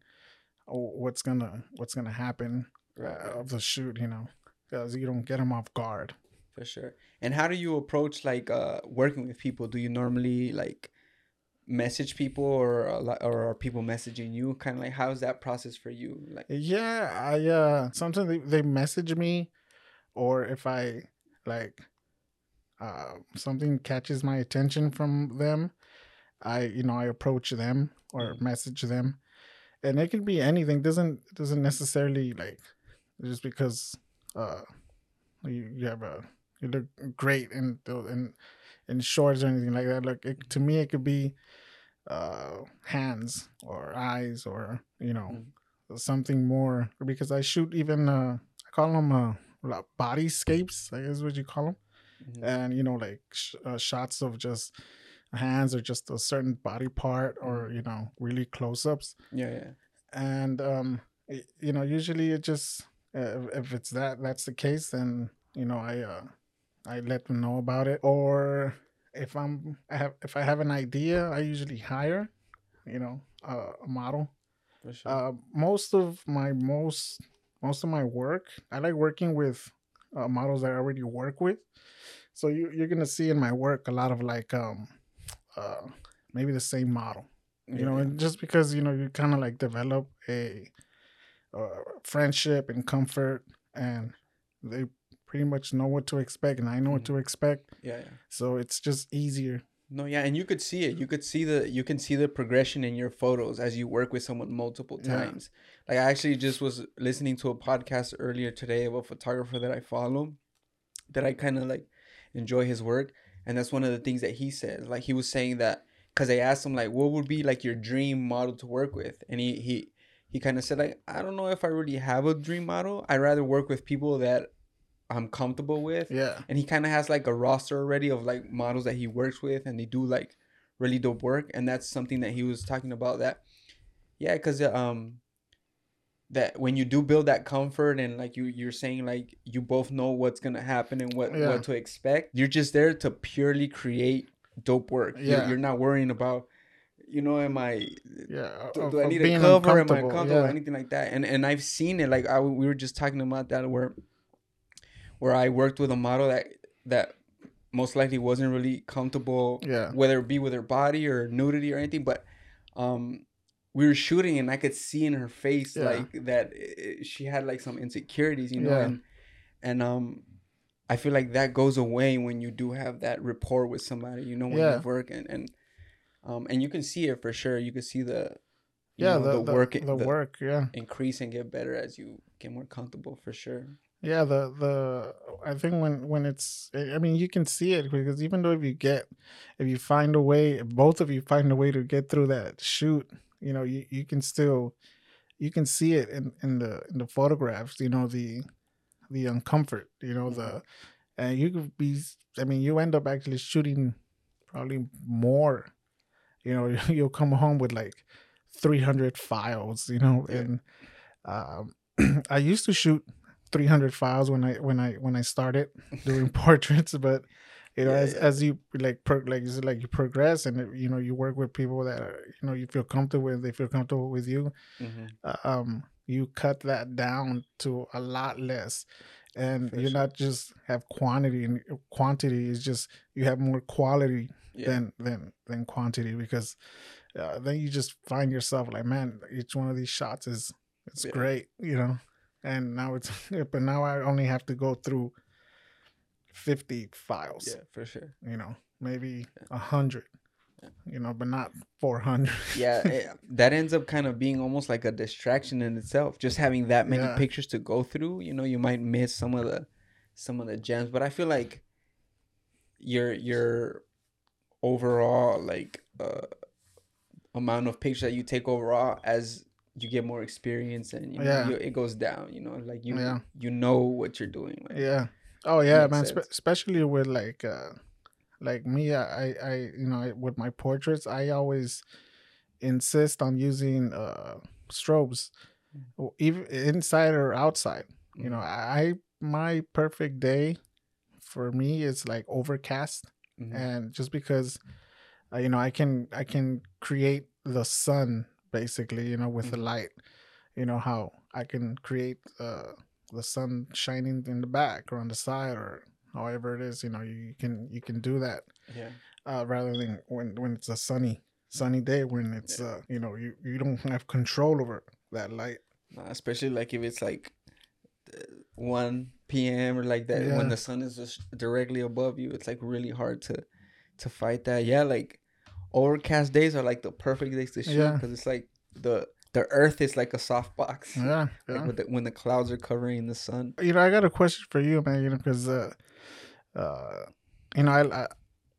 Speaker 3: what's gonna what's gonna happen
Speaker 2: Right.
Speaker 3: uh, of the shoot, you know, because you don't get them off guard.
Speaker 2: For sure. And how do you approach like uh working with people? Do you normally like message people or or are people messaging you? Kind of like how's that process for you? Like
Speaker 3: Yeah, I uh sometimes they, they message me or if I like uh something catches my attention from them, I you know, I approach them or
Speaker 2: Mhm.
Speaker 3: message them. And it could be anything. Doesn't doesn't necessarily like just because uh you, you have a you look great in in in shorts or anything like that. Like it, to me it could be uh hands or eyes or you know
Speaker 2: Mhm.
Speaker 3: something more because I shoot even uh I call them uh like bodyscapes I guess is what you call them
Speaker 2: mhm,
Speaker 3: and you know like sh- uh, shots of just hands or just a certain body part or you know really close ups
Speaker 2: yeah, yeah.
Speaker 3: and um y- you know usually it just uh, if- it's that that's the case then you know I uh I let them know about it or if I'm I have if I have an idea I usually hire you know uh, a model
Speaker 2: sure.
Speaker 3: uh, most of my most most of my work, I like working with uh, models that I already work with. So you you're gonna see in my work a lot of like um uh maybe the same model, you know,
Speaker 2: Yeah,
Speaker 3: and just because you know you kind of like develop a uh, friendship and comfort, and they pretty much know what to expect, and I know what
Speaker 2: Mhm.
Speaker 3: to expect,
Speaker 2: yeah, yeah.
Speaker 3: so it's just easier.
Speaker 2: No, yeah, and you could see it. You could see the you can see the progression in your photos as you work with someone multiple
Speaker 3: Yeah.
Speaker 2: times. Like I actually just was listening to a podcast earlier today of a photographer that I follow that I kind of like enjoy his work, and that's one of the things that he says. Like he was saying that cuz I asked him like what would be like your dream model to work with, and he he he kind of said like I don't know if I really have a dream model. I'd rather work with people that I'm comfortable with
Speaker 3: Yeah,
Speaker 2: and he kind of has like a roster already of like models that he works with and they do like really dope work and that's something that he was talking about that yeah because um that when you do build that comfort and like you you're saying like you both know what's gonna happen and what
Speaker 3: Yeah.
Speaker 2: what to expect you're just there to purely create dope work you're, you're not worrying about you know am i
Speaker 3: yeah.
Speaker 2: do, do I need a cover? Am I? Or
Speaker 3: yeah.
Speaker 2: anything like that? And and I've seen it. Like I, we were just talking about that where where I worked with a model that that most likely wasn't really comfortable,
Speaker 3: Yeah.
Speaker 2: whether it be with her body or nudity or anything. But um, we were shooting, and I could see in her face
Speaker 3: Yeah.
Speaker 2: like that she had like some insecurities, you know,
Speaker 3: Yeah.
Speaker 2: and and um. I feel like that goes away when you do have that rapport with somebody, you know, when
Speaker 3: Yeah.
Speaker 2: you work and, and um and you can see it for sure. You can see the
Speaker 3: yeah,
Speaker 2: know,
Speaker 3: the, the,
Speaker 2: work
Speaker 3: the, work, yeah.
Speaker 2: increase and get better as you get more comfortable for sure.
Speaker 3: Yeah, the the I think when when it's I mean you can see it because even though if you get if you find a way if both of you find a way to get through that shoot, you know, you, you can still you can see it in, in the in the photographs, you know, the the uncomfort, you know, the and you could be I mean you end up actually shooting probably more. You know, you'll come home with like 300 files, you know,
Speaker 2: Yeah.
Speaker 3: and um I used to shoot 300 files when I when I when I started doing portraits, but you know
Speaker 2: Yeah,
Speaker 3: as
Speaker 2: yeah.
Speaker 3: as you like pro, like it's like you progress and you know you work with people that are, you know you feel comfortable with, they feel comfortable with you.
Speaker 2: Mm-hmm.
Speaker 3: uh, Um, you cut that down to a lot less, and
Speaker 2: For
Speaker 3: you're
Speaker 2: sure.
Speaker 3: not just have quantity and quantity is just you have more quality
Speaker 2: Yeah.
Speaker 3: than than than quantity because uh, then you just find yourself like man each one of these shots is it's great you know and now it's but now i only have to go through 50 files
Speaker 2: yeah, for sure.
Speaker 3: you know maybe a hundred you know but not 400
Speaker 2: Yeah, it, that ends up kind of being almost like a distraction in itself. Just having that many
Speaker 3: Yeah.
Speaker 2: pictures to go through, you know, you might miss some of the some of the gems. But I feel like your your overall like uh amount of pictures that you take overall as you get more experience and you know
Speaker 3: Yeah.
Speaker 2: you, it goes down you know like you
Speaker 3: Yeah.
Speaker 2: you know what you're doing like,
Speaker 3: Yeah. Oh yeah, man. Spe- especially with like, uh like me, I, I, you know, I, with my portraits, I always insist on using uh strobes,
Speaker 2: Mm.
Speaker 3: even inside or outside. You know, I my perfect day for me is like overcast,
Speaker 2: Mhm.
Speaker 3: and just because, uh, you know, I can I can create the sun basically, you know, with the light. You know how I can create uh, the sun shining in the back or on the side or however it is. You know, you can you can do that
Speaker 2: Yeah.
Speaker 3: uh, rather than when when it's a sunny sunny day when it's uh, you know you you don't have control over that light.
Speaker 2: Especially like if it's like uh, 1 p.m. or like that
Speaker 3: Yeah.
Speaker 2: when the sun is just directly above you. It's like really hard to to fight that. Yeah, like overcast days are like the perfect days to shoot
Speaker 3: Yeah.
Speaker 2: because it's like the the earth is like a soft box.
Speaker 3: Yeah,
Speaker 2: Like the, when the clouds are covering the sun.
Speaker 3: you know, I got a question for you, man. You know, because uh, uh, you know, I, I,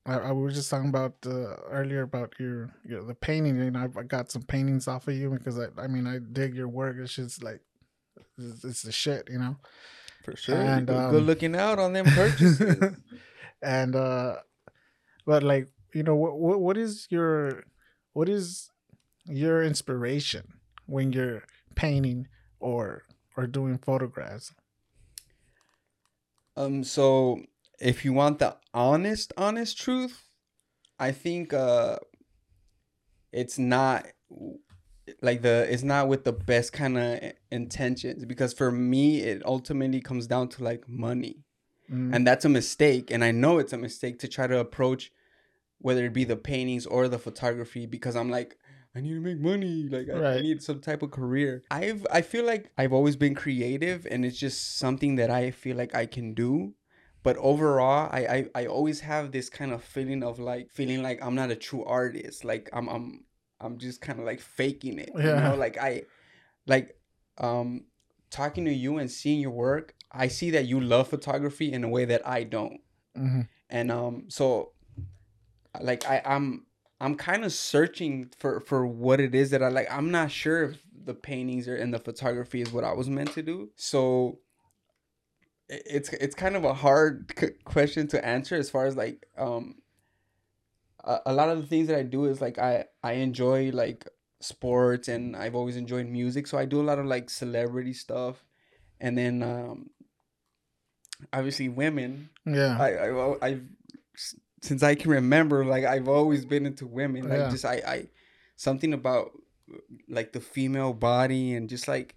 Speaker 3: I, I was just talking about uh, earlier about your, your the painting. You know, I, I got some paintings off of you because I, I mean, I dig your work. It's just like, it's, it's the shit, you know.
Speaker 2: For sure.
Speaker 3: And,
Speaker 2: good,
Speaker 3: um,
Speaker 2: good looking out on them purchases.
Speaker 3: and uh, but like, you know, what, what, what is your, what is your inspiration when you're painting or or doing photographs?
Speaker 2: Um, so if you want the honest, honest truth, I think uh it's not like the it's not with the best kind of intentions because for me it ultimately comes down to like money.
Speaker 3: Mm,
Speaker 2: And that's a mistake and I know it's a mistake to try to approach whether it be the paintings or the photography because I'm like I need to make money. Like I, I need some type of career. I've I feel like I've always been creative and it's just something that I feel like I can do. But overall, I I, I always have this kind of feeling of like feeling like I'm not a true artist. Like I'm I'm I'm just kind of like faking it. You
Speaker 3: Yeah.
Speaker 2: know, like I like um talking to you and seeing your work, I see that you love photography in a way that I don't
Speaker 3: mhm.
Speaker 2: and um so like i i'm i'm kind of searching for for what it is that i like. I'm not sure if the paintings or and the photography is what i was meant to do. So it's it's kind of a hard c- question to answer as far as like um a, a lot of the things that i do is like i i enjoy like sports and i've always enjoyed music. So i do a lot of like celebrity stuff. And then um obviously women.
Speaker 3: Yeah.
Speaker 2: I, I I've since I can remember, like I've always been into women. Like
Speaker 3: Yeah.
Speaker 2: just I I something about like the female body and just like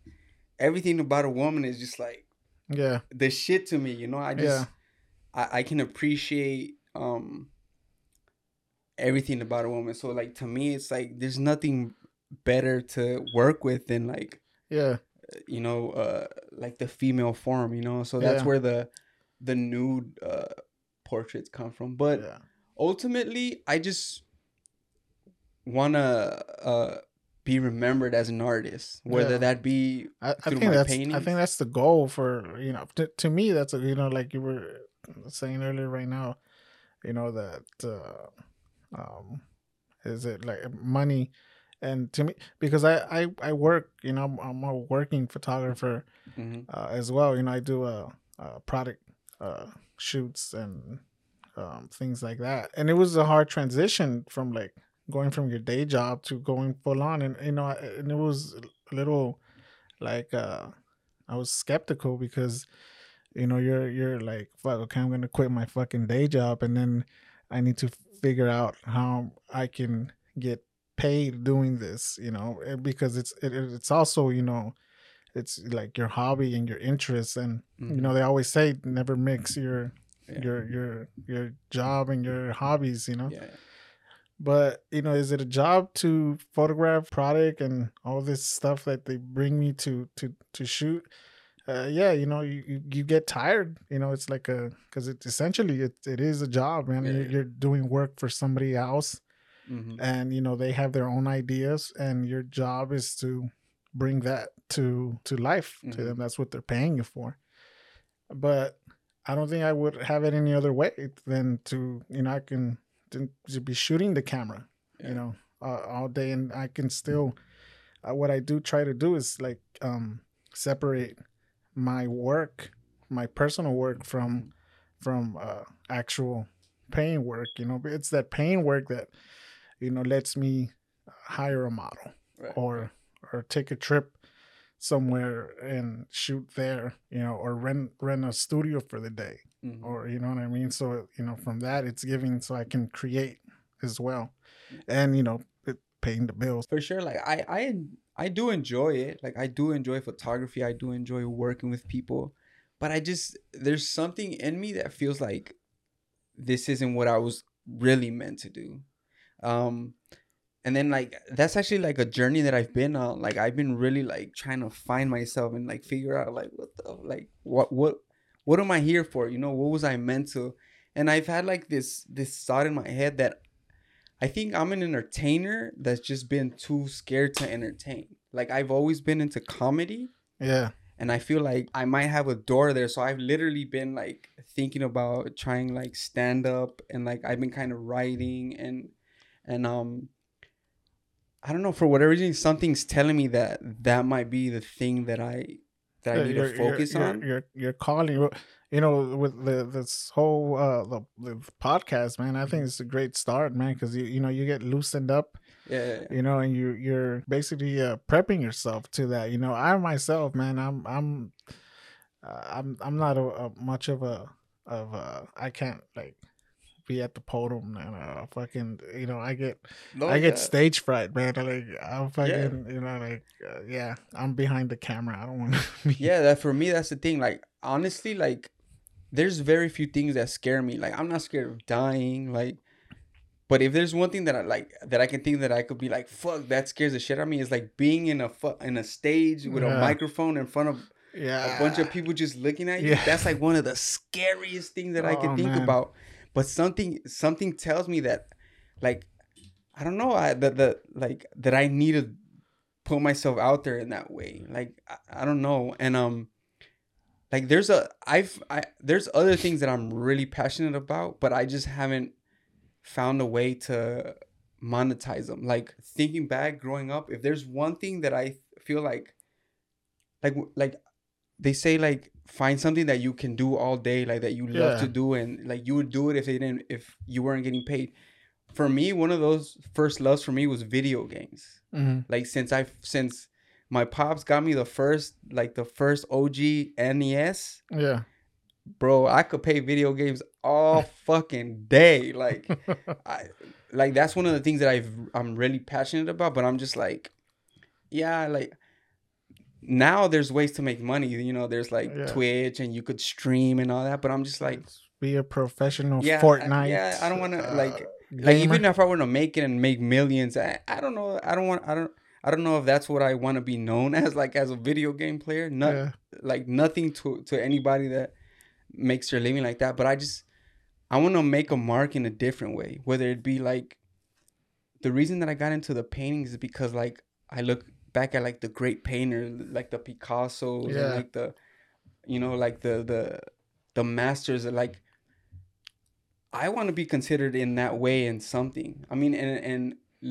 Speaker 2: everything about a woman is just like
Speaker 3: yeah.
Speaker 2: the shit to me. You know, I just
Speaker 3: Yeah.
Speaker 2: I I can appreciate um everything about a woman. So like to me, it's like there's nothing better to work with than like
Speaker 3: Yeah.
Speaker 2: you know uh like the female form you know so that's
Speaker 3: Yeah.
Speaker 2: where the the nude uh portraits come from but
Speaker 3: yeah.
Speaker 2: ultimately i just want to uh be remembered as an artist whether
Speaker 3: Yeah.
Speaker 2: that be
Speaker 3: I, I
Speaker 2: through
Speaker 3: think
Speaker 2: my
Speaker 3: that's I think that's the goal for you know to, to me that's a, you know like you were saying earlier right now you know that uh, um is it like money and to me because I I, I work you know I'm, I'm a working photographer
Speaker 2: Mhm.
Speaker 3: uh, as well you know I do a, a product uh, shoots and um, things like that. And it was a hard transition from like going from your day job to going full on. And you know and it was a little like uh I was skeptical because you know you're you're like fuck okay I'm gonna quit my fucking day job and then I need to figure out how I can get paid doing this you know eh, because it's it, it's also you know it's like your hobby and your interests and you know they always say never mix your
Speaker 2: Yeah.
Speaker 3: your your your job and your hobbies you know
Speaker 2: yeah
Speaker 3: but you know, is it a job to photograph product and all this stuff that they bring me to to to shoot? Uh, yeah, you know, you, you you get tired. You know, it's like a because it's essentially it, it is a job, man. You're, you're doing work for somebody else,
Speaker 2: Mhm.
Speaker 3: and you know they have their own ideas, and your job is to bring that to to life to
Speaker 2: Mhm.
Speaker 3: them. That's what they're paying you for. But I don't think I would have it any other way than to you know I can to, to be shooting the camera
Speaker 2: Yeah.
Speaker 3: you know uh, all day and i can still uh, what i do try to do is like um separate my work my personal work from from uh actual pain work you know it's that pain work that you know lets me hire a model
Speaker 2: Right.
Speaker 3: or or take a trip somewhere and shoot there, you know, or rent rent a studio for the day,
Speaker 2: Mhm.
Speaker 3: or you know what I mean. So you know, from that, it's giving so I can create as well, and you know, it, paying the bills.
Speaker 2: for sure like I, I i do enjoy it like i do enjoy photography i do enjoy working with people but i just there's something in me that feels like this isn't what i was really meant to do um and then like that's actually like a journey that i've been on like i've been really like trying to find myself and like figure out like what the like what what what am i here for you know what was i meant to and i've had like this this thought in my head that I think I'm an entertainer that's just been too scared to entertain. Like I've always been into comedy
Speaker 3: Yeah,
Speaker 2: and I feel like I might have a door there. So I've literally been like thinking about trying like stand up and like I've been kind of writing and and um I don't know for whatever reason something's telling me that that might be the thing that I that I need
Speaker 3: you're-
Speaker 2: to focus
Speaker 3: you're,
Speaker 2: on.
Speaker 3: You're you're calling, you know, with the this whole uh the, the podcast, man. I think
Speaker 2: Mm-hmm.
Speaker 3: it's a great start, man, because you you know you get loosened up,
Speaker 2: yeah.
Speaker 3: you know, and you you're basically uh, prepping yourself to that. You know, I myself, man, I'm I'm uh, I'm I'm not a, a much of a of a I can't like be at the podium and uh, fucking you know I get
Speaker 2: No,
Speaker 3: I get
Speaker 2: yeah.
Speaker 3: stage fright, man. Like I'm fucking you know like uh, yeah I'm behind the camera. I don't want to be
Speaker 2: yeah that for me that's the thing like honestly like there's very few things that scare me like i'm not scared of dying like but if there's one thing that i like that i can think that i could be like fuck that scares the shit out of me is like being in a fu- in a stage with a microphone in front of
Speaker 3: yeah
Speaker 2: a bunch of people just looking at you
Speaker 3: Yeah.
Speaker 2: that's like one of the scariest things that i can
Speaker 3: Oh,
Speaker 2: think
Speaker 3: man.
Speaker 2: about but something something tells me that like i don't know i that the like that i need to put myself out there in that way. Like i, I don't know and um like there's a i've i there's other things that i'm really passionate about but i just haven't found a way to monetize them like thinking back growing up if there's one thing that i feel like like like they say like find something that you can do all day like that you love
Speaker 3: Yeah.
Speaker 2: to do and like you would do it if they didn't if you weren't getting paid for me one of those first loves for me was video games
Speaker 3: Mhm.
Speaker 2: like since i since my pops got me the first like the first og nes
Speaker 3: yeah
Speaker 2: bro i could play video games all fucking day like I like that's one of the things that I've I'm really passionate about, but I'm just like, yeah, like now there's ways to make money. You know, there's like
Speaker 3: Yeah.
Speaker 2: Twitch and you could stream and all that, but I'm just like,
Speaker 3: be a professional
Speaker 2: yeah, I-
Speaker 3: Fortnite.
Speaker 2: yeah, I don't want to
Speaker 3: uh,
Speaker 2: like like even if I were to make it and make millions, I, I don't know, I don't want, I don't. I don't know if that's what I want to be known as, like as a video game player. Not
Speaker 3: yeah.
Speaker 2: like nothing to to anybody that makes their living like that but i just i want to make a mark in a different way whether it be like the reason that i got into the paintings is because like i look back at like the great painters like the picassos
Speaker 3: Yeah.
Speaker 2: and like the you know like the the the masters like i want to be considered in that way in something i mean and and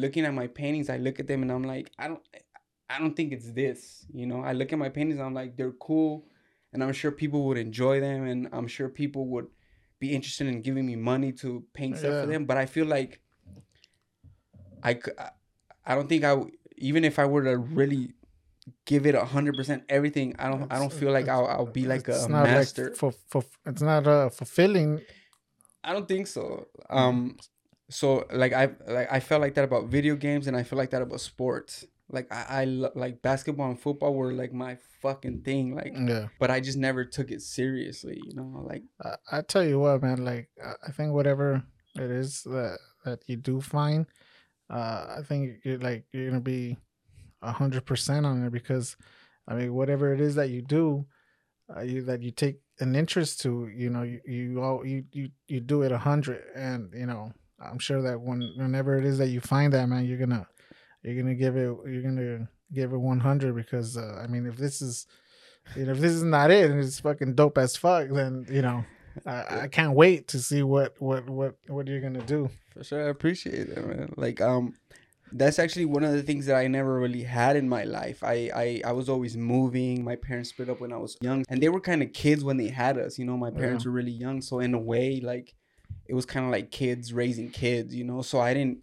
Speaker 2: looking at my paintings i look at them and i'm like i don't i don't think it's this you know i look at my paintings and i'm like they're cool and I'm sure people would enjoy them, and I'm sure people would be interested in giving me money to paint stuff
Speaker 3: Yeah.
Speaker 2: for them. But I feel like I, I don't think I, even if I were to really give it a hundred percent everything, I don't, I don't feel like I'll, I'll be like a,
Speaker 3: it's
Speaker 2: master.
Speaker 3: Like for, for, it's not uh, fulfilling.
Speaker 2: I don't think so. Um, so like I like I felt like that about video games, and I feel like that about sports. Like I, I lo- like basketball and football were like my fucking thing. Like,
Speaker 3: Yeah.
Speaker 2: but I just never took it seriously. You know, like
Speaker 3: I, I tell you what, man. Like I- I think whatever it is that that you do find, uh, I think you're like you're gonna be a hundred percent on it because, I mean, whatever it is that you do, uh, you that you take an interest to, you know, you you all you you you do it a hundred, and you know, I'm sure that when whenever it is that you find that, man, you're gonna you're gonna give it you're gonna give it 100 because uh, I mean, if this is you know, if this is not it and it's fucking dope as fuck, then you know, I, I can't wait to see what what what what you're gonna do.
Speaker 2: For sure, I appreciate it, man. Like, um, that's actually one of the things that I never really had in my life. I, I, I was always moving. My parents split up when I was young, and they were kind of kids when they had us. You know, my parents were really young, so in a way, like, it was kind of like kids raising kids. You know, so I didn't.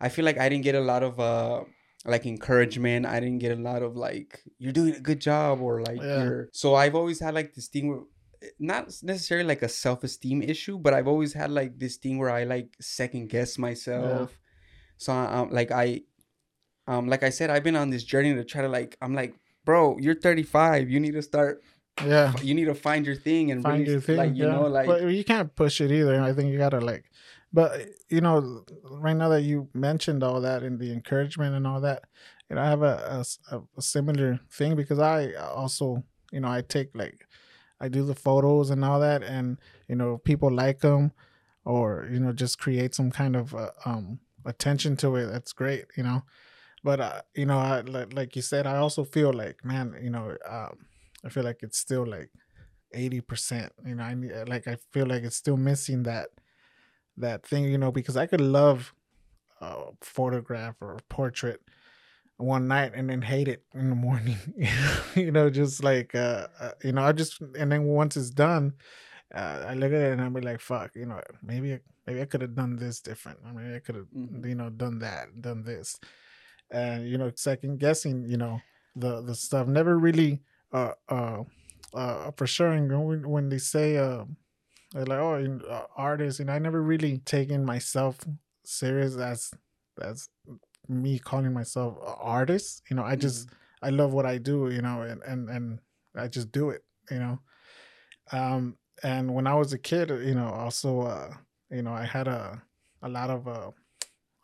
Speaker 2: I feel like I didn't get a lot of uh, like encouragement. I didn't get a lot of like you're doing a good job or like
Speaker 3: Yeah.
Speaker 2: you're. So I've always had like this thing where not necessarily like a self-esteem issue, but I've always had like this thing where I like second guess myself. So I um like I um like I said I've been on this journey to try to like I'm like bro, you're 35. You need to start
Speaker 3: Yeah.
Speaker 2: you need to find your thing and
Speaker 3: Find
Speaker 2: really,
Speaker 3: your thing.
Speaker 2: like you
Speaker 3: yeah.
Speaker 2: know like
Speaker 3: but you can't push it either. I think you gotta like, but you know, right now that you mentioned all that and the encouragement and all that, you know, I have a a similar thing because I also, you know, I take like, I do the photos and all that, and you know, people like them, or you know, just create some kind of uh, um attention to it. That's great, you know. But uh, you know, I, like, you said, I also feel like, man, you know, um, I feel like it's still like eighty percent. You know, I need like I feel like it's still missing that that thing. You know, because I could love a photograph or a portrait one night and then hate it in the morning. you know, just like uh, uh, you know, I just and then once it's done, uh, I look at it and I'll be like, fuck, you know, maybe I- maybe I could have done this different. I mean, I could have
Speaker 2: Mhm.
Speaker 3: you know done that, done this, and you know, second guessing, you know, the the stuff never really uh uh uh for sure you know, when, when they say uh they're like oh you know, artists and i never really taken myself serious as as me calling myself an artist you know i just i love what i do you know and and and i just do it you know um and when i was a kid you know also uh you know i had a a lot of uh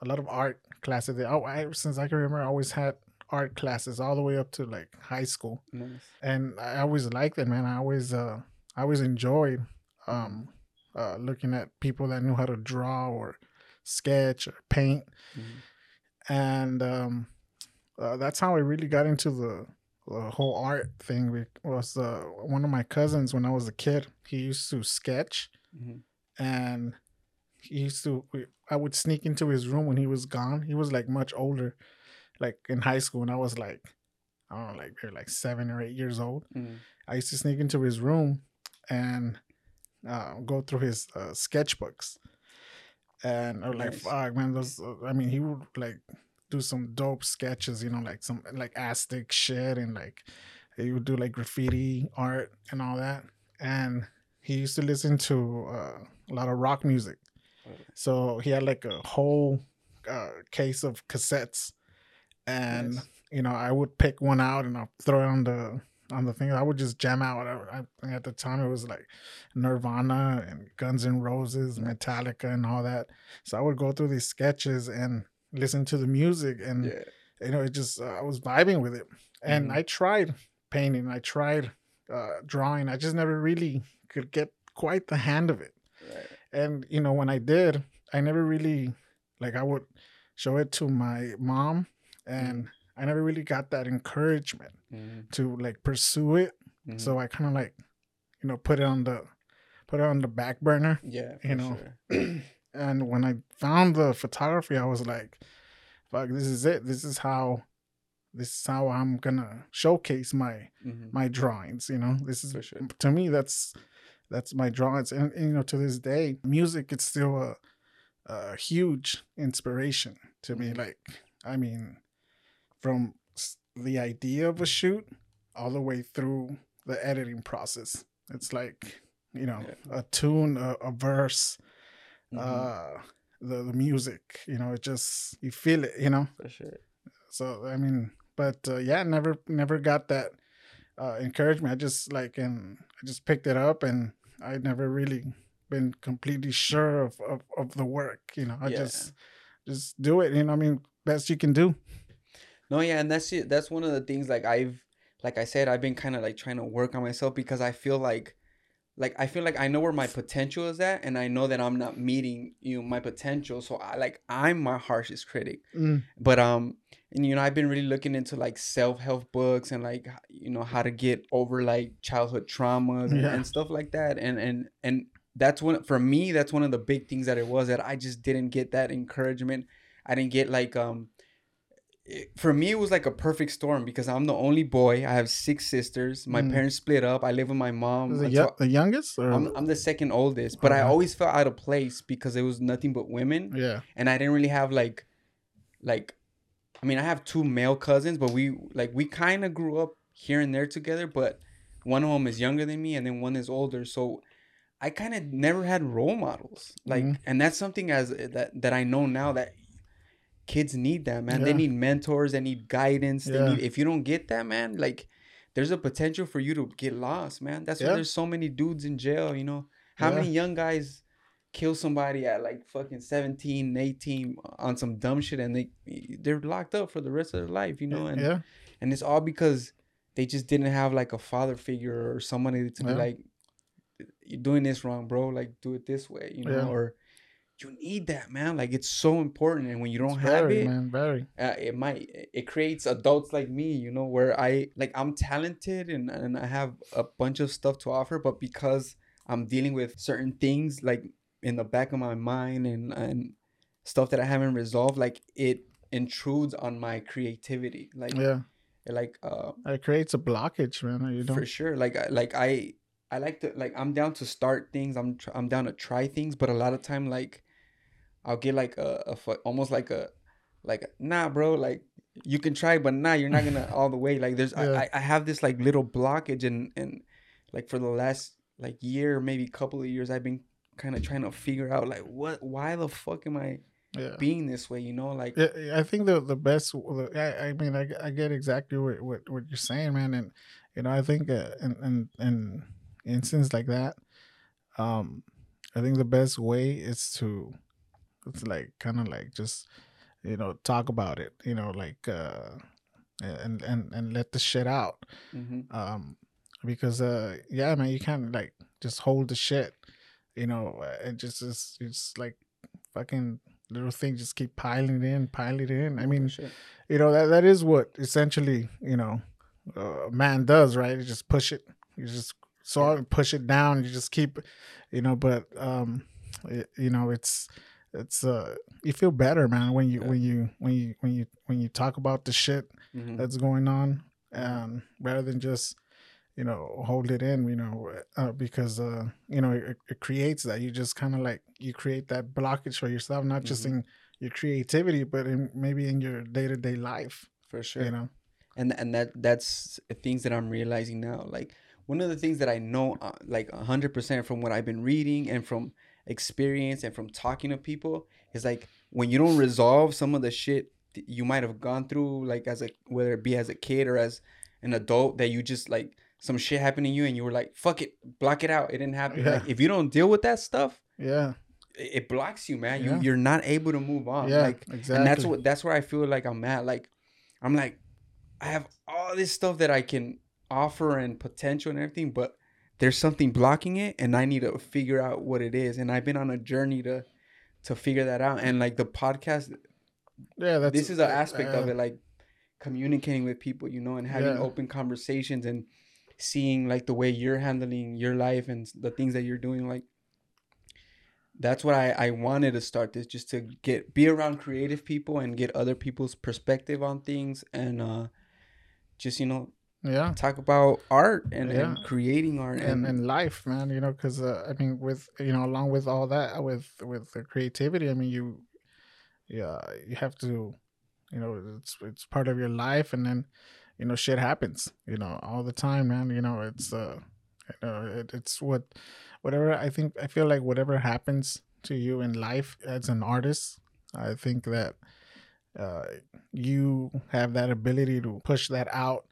Speaker 3: a lot of art classes I, I since i can remember i always had art classes all the way up to like high school
Speaker 2: Nice.
Speaker 3: and I always liked it, man. I always, uh, I always enjoyed, um, uh, looking at people that knew how to draw or sketch or paint,
Speaker 2: Mhm.
Speaker 3: And um, uh, that's how I really got into the, the whole art thing. We- Was uh, one of my cousins when I was a kid. He used to sketch,
Speaker 2: Mhm.
Speaker 3: and he used to. I would sneak into his room when he was gone. He was like much older, like in high school, and I was like, I don't know, like maybe like seven or eight years old.
Speaker 2: Mhm.
Speaker 3: I used to sneak into his room and uh, go through his uh, sketchbooks. And I was like,
Speaker 2: Nice.
Speaker 3: fuck, man, those, uh, I mean, he would like do some dope sketches, you know, like some like Aztec shit and like he would do like graffiti art and all that. And he used to listen to uh, a lot of rock music. So he had like a whole uh, case of cassettes. And
Speaker 2: Nice.
Speaker 3: you know, I would pick one out and I'll throw it on the on the thing. I would just jam out. I, I, at the time, it was like Nirvana and Guns N' Roses, Metallica, and all that. So I would go through these sketches and listen to the music, and
Speaker 2: Yeah.
Speaker 3: you know, it just uh, I was vibing with it. And
Speaker 2: Mhm.
Speaker 3: I tried painting, I tried uh, drawing. I just never really could get quite the hand of it
Speaker 2: Right.
Speaker 3: and you know when i did i never really like i would show it to my mom and i never really got that encouragement
Speaker 2: Mhm.
Speaker 3: to like pursue it
Speaker 2: Mhm.
Speaker 3: so i kind of like you know put it on the put it on the back burner
Speaker 2: yeah,
Speaker 3: you know,
Speaker 2: sure.
Speaker 3: and when i found the photography i was like fuck this is it this is how this is how i'm gonna showcase my
Speaker 2: Mhm.
Speaker 3: my drawings you know this is
Speaker 2: sure.
Speaker 3: to me that's that's my drawings and, and, you know to this day music it's still a, a huge inspiration to me
Speaker 2: Mhm.
Speaker 3: like i mean from the idea of a shoot all the way through the editing process it's like you know
Speaker 2: Yeah.
Speaker 3: a tune a, a verse
Speaker 2: Mhm.
Speaker 3: uh the, the music you know it just you feel it you know
Speaker 2: for sure.
Speaker 3: so I mean, but uh, yeah, never never got that uh, encouragement. I just like and I just picked it up, and I never really been completely sure of of, of the work. You know, I
Speaker 2: Yeah.
Speaker 3: just just do it. You know, I mean, best you can do.
Speaker 2: No, yeah, and that's it. That's one of the things. Like I've, like I said, I've been kind of like trying to work on myself because I feel like, like I feel like I know where my potential is at, and I know that I'm not meeting you know my potential. So I like I'm my harshest critic.
Speaker 3: Mm,
Speaker 2: But um, and you know I've been really looking into like self help books and like you know how to get over like childhood traumas and, and stuff like that. And and and that's one for me. That's one of the big things that it was that I just didn't get that encouragement. I didn't get like um. It- for me, it was like a perfect storm because I'm the only boy. I have six sisters. My
Speaker 3: Mm.
Speaker 2: parents split up. I live with my mom.
Speaker 3: the, yo- the youngest, or
Speaker 2: I'm, I'm the second oldest, but I always felt out of place because it was nothing but women
Speaker 3: yeah,
Speaker 2: and I didn't really have like like I mean, I have two male cousins, but we like we kind of grew up here and there together. But one of them is younger than me, and then one is older. So I kind of never had role models. Like,
Speaker 3: Mhm.
Speaker 2: and that's something as that that I know now that kids need that man. They need mentors. They need guidance. They
Speaker 3: Yeah.
Speaker 2: need. If you don't get that, man, like. There's a potential for you to get lost, man. That's why there's so many dudes in jail, you know. How
Speaker 3: Yeah.
Speaker 2: many young guys kill somebody at like fucking 17 18 on some dumb shit and they they're locked up for the rest of their life you know and
Speaker 3: yeah,
Speaker 2: and it's all because they just didn't have like a father figure or somebody to be
Speaker 3: Yeah.
Speaker 2: like you're doing this wrong bro like do it this way you know
Speaker 3: Yeah.
Speaker 2: or you need that man like it's so important and when you don't
Speaker 3: It's
Speaker 2: have
Speaker 3: very,
Speaker 2: it
Speaker 3: man, very.
Speaker 2: uh, it might it creates adults like me you know where i like i'm talented and, and i have a bunch of stuff to offer but because i'm dealing with certain things like in the back of my mind and and stuff that i haven't resolved like it intrudes on my creativity like
Speaker 3: Yeah,
Speaker 2: like uh
Speaker 3: it creates a blockage, man. You don't.
Speaker 2: for sure like like i i like to like i'm down to start things i'm tr- i'm down to try things but a lot of time like i'll get like a, a almost like a like nah bro like you can try but nah you're not gonna all the way like there's
Speaker 3: Yeah.
Speaker 2: I, I have this like little blockage and and like for the last like year maybe couple of years i've been kind of trying to figure out like what why the fuck am i
Speaker 3: Yeah.
Speaker 2: being this way you know like
Speaker 3: Yeah, I think the the best. I, I mean, I, I get exactly what, what what you're saying, man, and you know, I think uh, in in in instances like that, um, I think the best way is to, it's like kind of like just, you know, talk about it, you know, like uh, and and and let the shit out,
Speaker 2: mhm.
Speaker 3: um, because uh, yeah, man, you can't like just hold the shit, you know, uh, and just just it's like fucking little things just keep piling it in, piling it in. I mean, you know that that is what essentially you know uh, a man does, right? You just push it, you just so push it down, you just keep, you know. But um, it, you know, it's it's uh, you feel better, man, when you
Speaker 2: Yeah.
Speaker 3: when you when you when you when you talk about the shit
Speaker 2: Mhm.
Speaker 3: that's going on, um, rather than just you know hold it in, you know, uh, because uh, you know it, it creates that you just kind of like you create that blockage for yourself, not just
Speaker 2: Mhm.
Speaker 3: in your creativity, but in maybe in your day to day life,
Speaker 2: for sure
Speaker 3: you know.
Speaker 2: and and that that's things that I'm realizing now. Like one of the things that I know, uh, like hundred percent from what I've been reading and from experience and from talking to people, is like when you don't resolve some of the shit you might have gone through, like as a whether it be as a kid or as an adult, that you just like some shit happened to you and you were like, "Fuck it, block it out. It didn't happen."
Speaker 3: Yeah.
Speaker 2: Like if you don't deal with that stuff,
Speaker 3: Yeah,
Speaker 2: it, it blocks you, man.
Speaker 3: Yeah.
Speaker 2: You you're not able to move on.
Speaker 3: yeah,
Speaker 2: Like
Speaker 3: exactly.
Speaker 2: and that's what that's where I feel like I'm at. Like I'm like I have all this stuff that I can offer and potential and everything, but there's something blocking it, and I need to figure out what it is. And I've been on a journey to to figure that out. And like the podcast,
Speaker 3: yeah. That's
Speaker 2: this is an aspect of
Speaker 3: uh,
Speaker 2: it, like communicating with people, you know, and having
Speaker 3: Yeah.
Speaker 2: open conversations and seeing like the way you're handling your life and the things that you're doing, like. That's what I, I wanted to start this just to get be around creative people and get other people's perspective on things and uh just you know
Speaker 3: Yeah,
Speaker 2: talk about art and,
Speaker 3: Yeah.
Speaker 2: and creating art
Speaker 3: and and life, man. You know, because uh, I mean, with you know, along with all that, with with the creativity, I mean, you, yeah, you have to, you know, it's it's part of your life, and then, you know, shit happens, you know, all the time, man. You know, it's uh, you know, it, it's what, whatever. I think I feel like whatever happens to you in life as an artist, I think that. Uh, you have that ability to push that out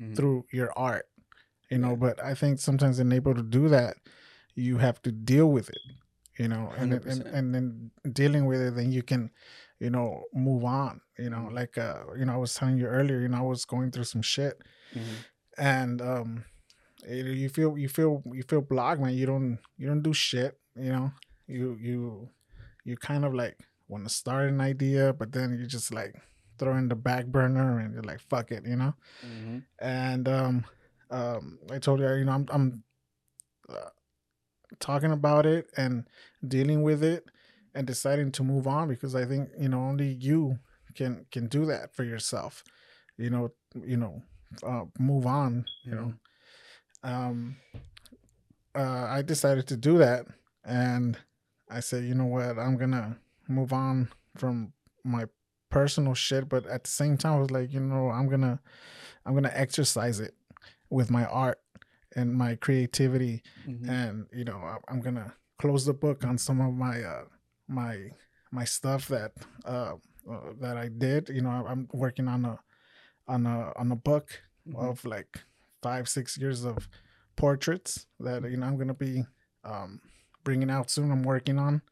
Speaker 2: Mhm.
Speaker 3: through your art you know but i think sometimes in able to do that you have to deal with it you know and and, and then dealing with it then you can you know move on you know
Speaker 2: Mhm.
Speaker 3: like uh you know i was telling you earlier you know i was going through some shit
Speaker 2: Mhm.
Speaker 3: and um you you feel you feel you feel blocked man you don't you don't do shit you know you you you kind of like want to start an idea but then you're just like throw in the back burner and you're like fuck it you know
Speaker 2: Mhm.
Speaker 3: and um, um, I told you, you know, I'm, I'm uh, talking about it and dealing with it and deciding to move on because I think you know only you can can do that for yourself. You know, you know, uh, move on. You know, um, uh, I decided to do that, and I said, you know what, I'm gonna move on from my personal shit, but at the same time, I was like, you know, I'm gonna I'm gonna exercise it with my art and my creativity,
Speaker 2: Mhm.
Speaker 3: and you know, I- I'm gonna close the book on some of my uh my my stuff that uh, uh that I did. You know, I- I'm working on a on a on a book
Speaker 2: Mhm.
Speaker 3: of like five six years of portraits that you know I'm gonna be um bringing out soon. I'm working on,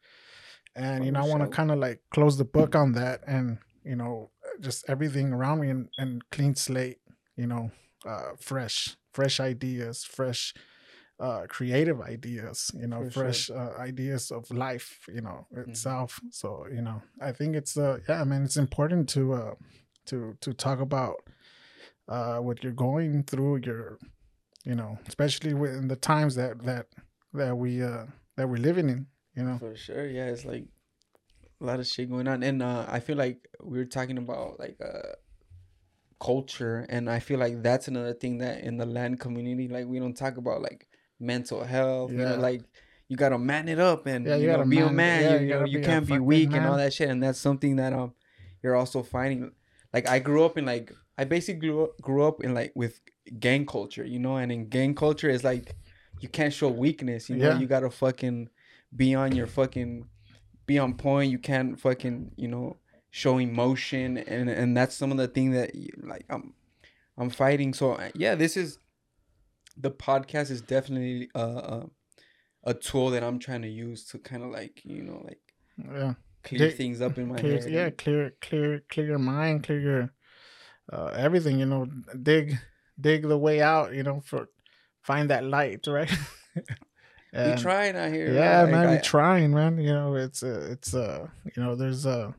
Speaker 3: and you know I want to kind of like close the book on that, and you know just everything around me and, and clean slate. You know, uh, fresh fresh ideas, fresh uh creative ideas you know
Speaker 2: For sure.
Speaker 3: fresh uh, ideas of life you know itself so you know i think it's uh yeah i mean it's important to uh to to talk about uh what you're going through your you know especially in the times that that that we uh that we're living in you know
Speaker 2: For sure, yeah, it's like a lot of shit going on, and uh, I feel like we were talking about like uh, culture, and I feel like that's another thing that in the land community, like we don't talk about like mental health, you know, like you gotta man it up and
Speaker 3: Yeah,
Speaker 2: you,
Speaker 3: you
Speaker 2: know
Speaker 3: gotta
Speaker 2: be a
Speaker 3: man-
Speaker 2: man,
Speaker 3: yeah,
Speaker 2: you,
Speaker 3: you
Speaker 2: you know you can't be weak and all that shit, and that's something that um you're also finding. Like I grew up in like I basically grew up, grew up in like with gang culture, you know, and in gang culture it's like you can't show weakness, you know,
Speaker 3: Yeah.
Speaker 2: you gotta fucking be on your fucking be on point. You can't fucking you know show emotion, and and that's some of the thing that you, like I'm I'm fighting. So uh, yeah, this is the podcast is definitely a a, a tool that I'm trying to use to kind of like you know like
Speaker 3: yeah
Speaker 2: clear
Speaker 3: Dig-
Speaker 2: things up in my
Speaker 3: clear,
Speaker 2: head.
Speaker 3: yeah clear clear clear your mind clear your uh everything you know dig dig the way out you know for find that light right
Speaker 2: we
Speaker 3: And-
Speaker 2: trying out here.
Speaker 3: yeah
Speaker 2: like,
Speaker 3: man we trying man you know it's uh it's uh you know there's uh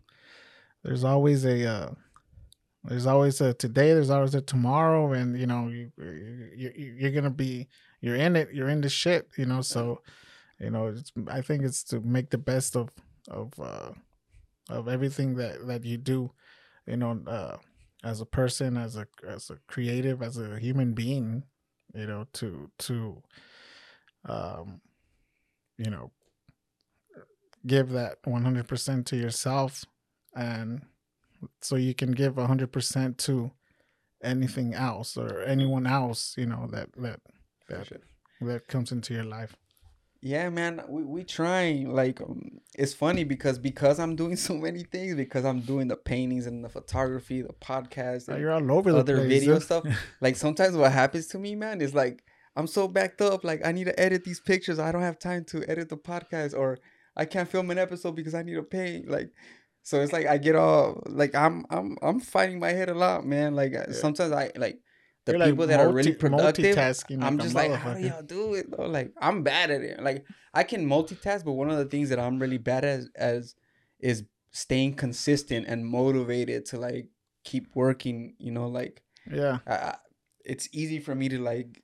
Speaker 3: there's always a uh there's always a today there's always a tomorrow and you know you, you you- you're gonna be you're in it you're in the shit you know so you know it's i think it's to make the best of of uh of everything that that you do you know uh as a person as a as a creative as a human being you know to to um you know give that 100% to yourself and so you can give 100% to anything else or anyone else you know that that that, that comes into your life
Speaker 2: Yeah, man, we we trying. Like, um, it's funny because because I'm doing so many things. Because I'm doing the paintings and the photography, the podcast,
Speaker 3: Oh,
Speaker 2: and
Speaker 3: you're all over the
Speaker 2: other
Speaker 3: place
Speaker 2: video stuff. Like sometimes what happens to me, man, is like I'm so backed up. Like I need to edit these pictures. I don't have time to edit the podcast, or I can't film an episode because I need to paint. Like, so it's like I get all like I'm I'm I'm fighting my head a lot, man. Like uh, sometimes I like the
Speaker 3: You're, like,
Speaker 2: people that are really
Speaker 3: multi-
Speaker 2: productive.
Speaker 3: multitasking
Speaker 2: I'm just like, how do y'all do it? Though? Like, I'm bad at it. Like, I can multitask, but one of the things that I'm really bad at as, is staying consistent and motivated to like keep working. You know, like
Speaker 3: yeah
Speaker 2: I- it's easy for me to like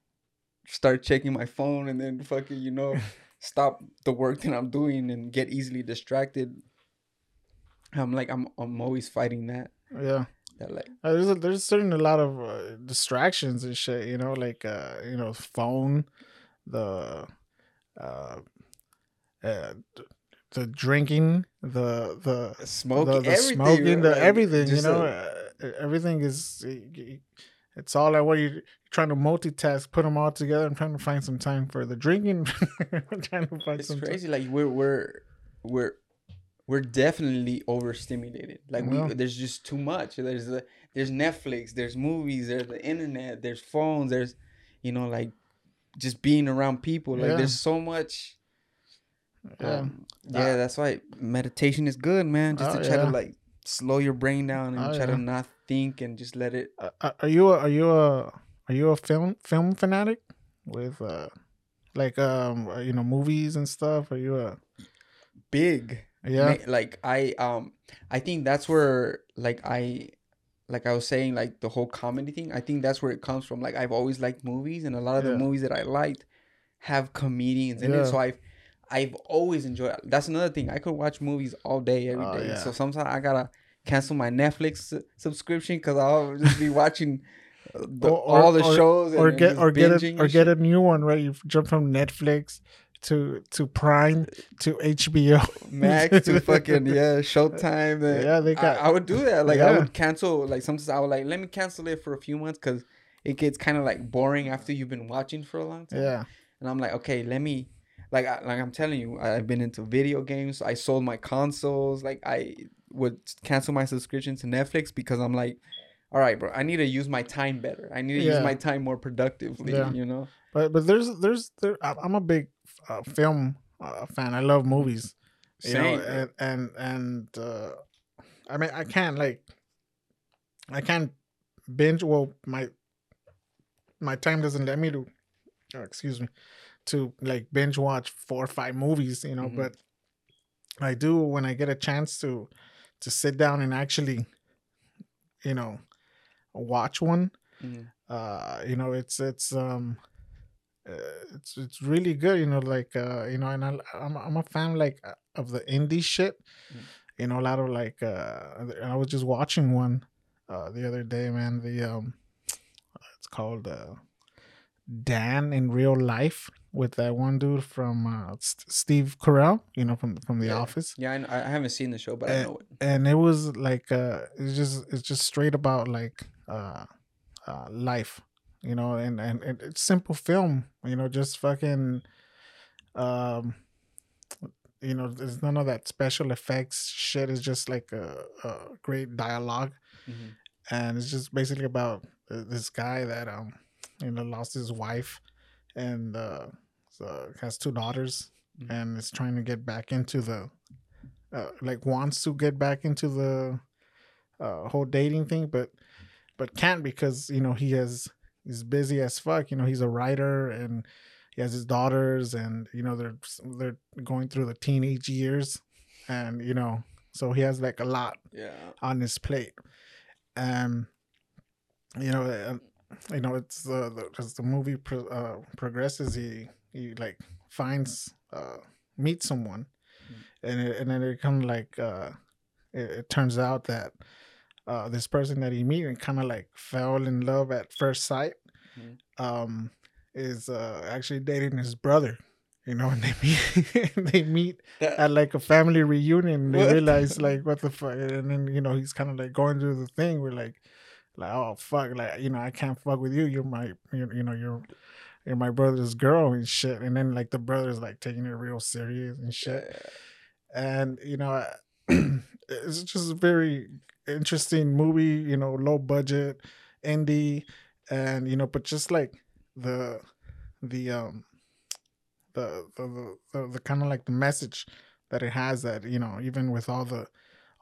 Speaker 2: start checking my phone and then fucking you know stop the work that I'm doing and get easily distracted. I'm like I'm I'm always fighting that.
Speaker 3: yeah
Speaker 2: That like
Speaker 3: Uh, there's a, there's certain a lot of uh, distractions and shit you know like uh you know phone the uh, uh the drinking the the
Speaker 2: smoking,
Speaker 3: the, the
Speaker 2: everything,
Speaker 3: smoking, the everything. You know,
Speaker 2: a-
Speaker 3: uh, everything is. It's all like what you're trying to multitask, put them all together. I'm trying to find some time for the drinking. I'm trying to find
Speaker 2: it's
Speaker 3: some
Speaker 2: crazy. Like we're we're we're we're definitely overstimulated. Like we
Speaker 3: Yeah.
Speaker 2: there's just too much. There's the there's Netflix, there's movies, there's the internet, there's phones, there's you know like just being around people. Like
Speaker 3: Yeah.
Speaker 2: there's so much.
Speaker 3: Yeah.
Speaker 2: Um, yeah, that's why meditation is good, man. Just
Speaker 3: Oh,
Speaker 2: to try
Speaker 3: yeah.
Speaker 2: to like slow your brain down and
Speaker 3: Oh,
Speaker 2: try
Speaker 3: yeah.
Speaker 2: to not think and just let it.
Speaker 3: Uh, uh, are you a, are you a are you a film film fanatic with uh like um uh, you know movies and stuff? Are you a
Speaker 2: big
Speaker 3: yeah
Speaker 2: like i um i think that's where like i like i was saying like the whole comedy thing i think that's where it comes from like i've always liked movies and a lot of
Speaker 3: Yeah.
Speaker 2: the movies that i liked have comedians in it so i've i've always enjoyed that's another thing i could watch movies all day every day.
Speaker 3: Oh, yeah.
Speaker 2: so sometimes i gotta cancel my netflix subscription because i'll just be watching uh, the,
Speaker 3: Or- or-
Speaker 2: all the
Speaker 3: or-
Speaker 2: shows
Speaker 3: or
Speaker 2: and
Speaker 3: get or get a, or get a new one right? You jump from Netflix to to Prime to HBO
Speaker 2: Max to fucking yeah Showtime.
Speaker 3: Yeah, they got-
Speaker 2: I, I would do that. Like I would cancel. Like sometimes I would like let me cancel it for a few months because it gets kind of like boring after you've been watching for a long time.
Speaker 3: Yeah,
Speaker 2: And I'm like, okay, let me. Like, I, like I'm telling you, I've been into video games. I sold my consoles. Like, I would cancel my subscription to Netflix because I'm like, all right, bro, I need to use my time better. I need to
Speaker 3: Yeah.
Speaker 2: use my time more productively.
Speaker 3: Yeah.
Speaker 2: You know?
Speaker 3: but but there's there's there. I'm a big uh, film uh, fan. I love movies. You know,
Speaker 2: Same,
Speaker 3: and and and uh, I mean, I can't like, I can't binge. Well, my my time doesn't let me to, uh, excuse me, to like binge watch four or five movies. You know,
Speaker 2: Mhm.
Speaker 3: but I do when I get a chance to to sit down and actually, you know, watch one.
Speaker 2: Mhm.
Speaker 3: Uh, you know, it's it's um. Uh, it's it's really good, you know. Like uh, you know, and I, I'm I'm a fan like uh, of the indie shit.
Speaker 2: Mm.
Speaker 3: You know, a lot of like uh, I was just watching one uh the other day, man. The um, it's called uh, Dan in Real Life with that one dude from uh, S- Steve Carell, you know, from from The
Speaker 2: Yeah.
Speaker 3: Office
Speaker 2: Yeah, I, I haven't seen the show, but I
Speaker 3: Eh,
Speaker 2: know it.
Speaker 3: and it was like uh it's just it's just straight about like uh uh life you know and and, and it's simple film you know just fucking um you know there's none of that special effects shit it's just like a, a great dialogue
Speaker 2: Mhm.
Speaker 3: and it's just basically about this guy that um you know lost his wife and uh so has two daughters
Speaker 2: Mhm.
Speaker 3: and is trying to get back into the uh, like wants to get back into the uh, whole dating thing but but can't because you know he has he's busy as fuck you know he's a writer and he has his daughters and you know they're they're going through the teenage years and you know so he has like a lot
Speaker 2: Yeah.
Speaker 3: on his plate. Um, you know, um, you know, it's uh, the as the movie pro- uh, progresses, he he like finds uh meets someone, and it, and then it kind of like uh, it, it turns out that uh this person that he meet and kind of like fell in love at first sight,
Speaker 2: Mhm.
Speaker 3: um, is uh actually dating his brother. You know, and they meet they meet at like a family reunion they
Speaker 2: What?
Speaker 3: realize like what the fuck and then you know he's kind of like going through the thing where like like oh fuck like you know i can't fuck with you you're my you, you know you're you're my brother's girl and shit and then like the brother's like taking it real serious and shit
Speaker 2: Yeah.
Speaker 3: and you know it's just a very interesting movie you know low budget indie and you know but just like the the um the the the, the, the kind of like the message that it has that you know even with all the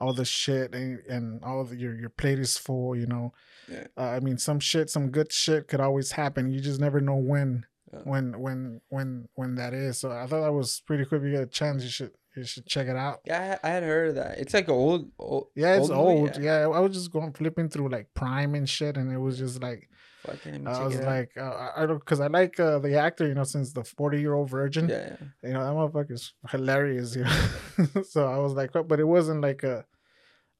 Speaker 3: all the shit and, and all the, your your plate is full you know
Speaker 2: Yeah.
Speaker 3: uh, i mean some shit some good shit could always happen you just never know when
Speaker 2: Yeah.
Speaker 3: when when when when that is so i thought that was pretty cool if you get a chance you should you should check it out
Speaker 2: Yeah, I had- heard of that. It's like old, old
Speaker 3: yeah it's
Speaker 2: movie?
Speaker 3: old yeah. i was just going flipping through like prime and shit and it was just like
Speaker 2: Fucking,
Speaker 3: i was like uh, I- don't because i like uh, the actor you know since the 40 year old virgin
Speaker 2: yeah, yeah.
Speaker 3: you know that motherfucker's hilarious you know so i was like but it wasn't like a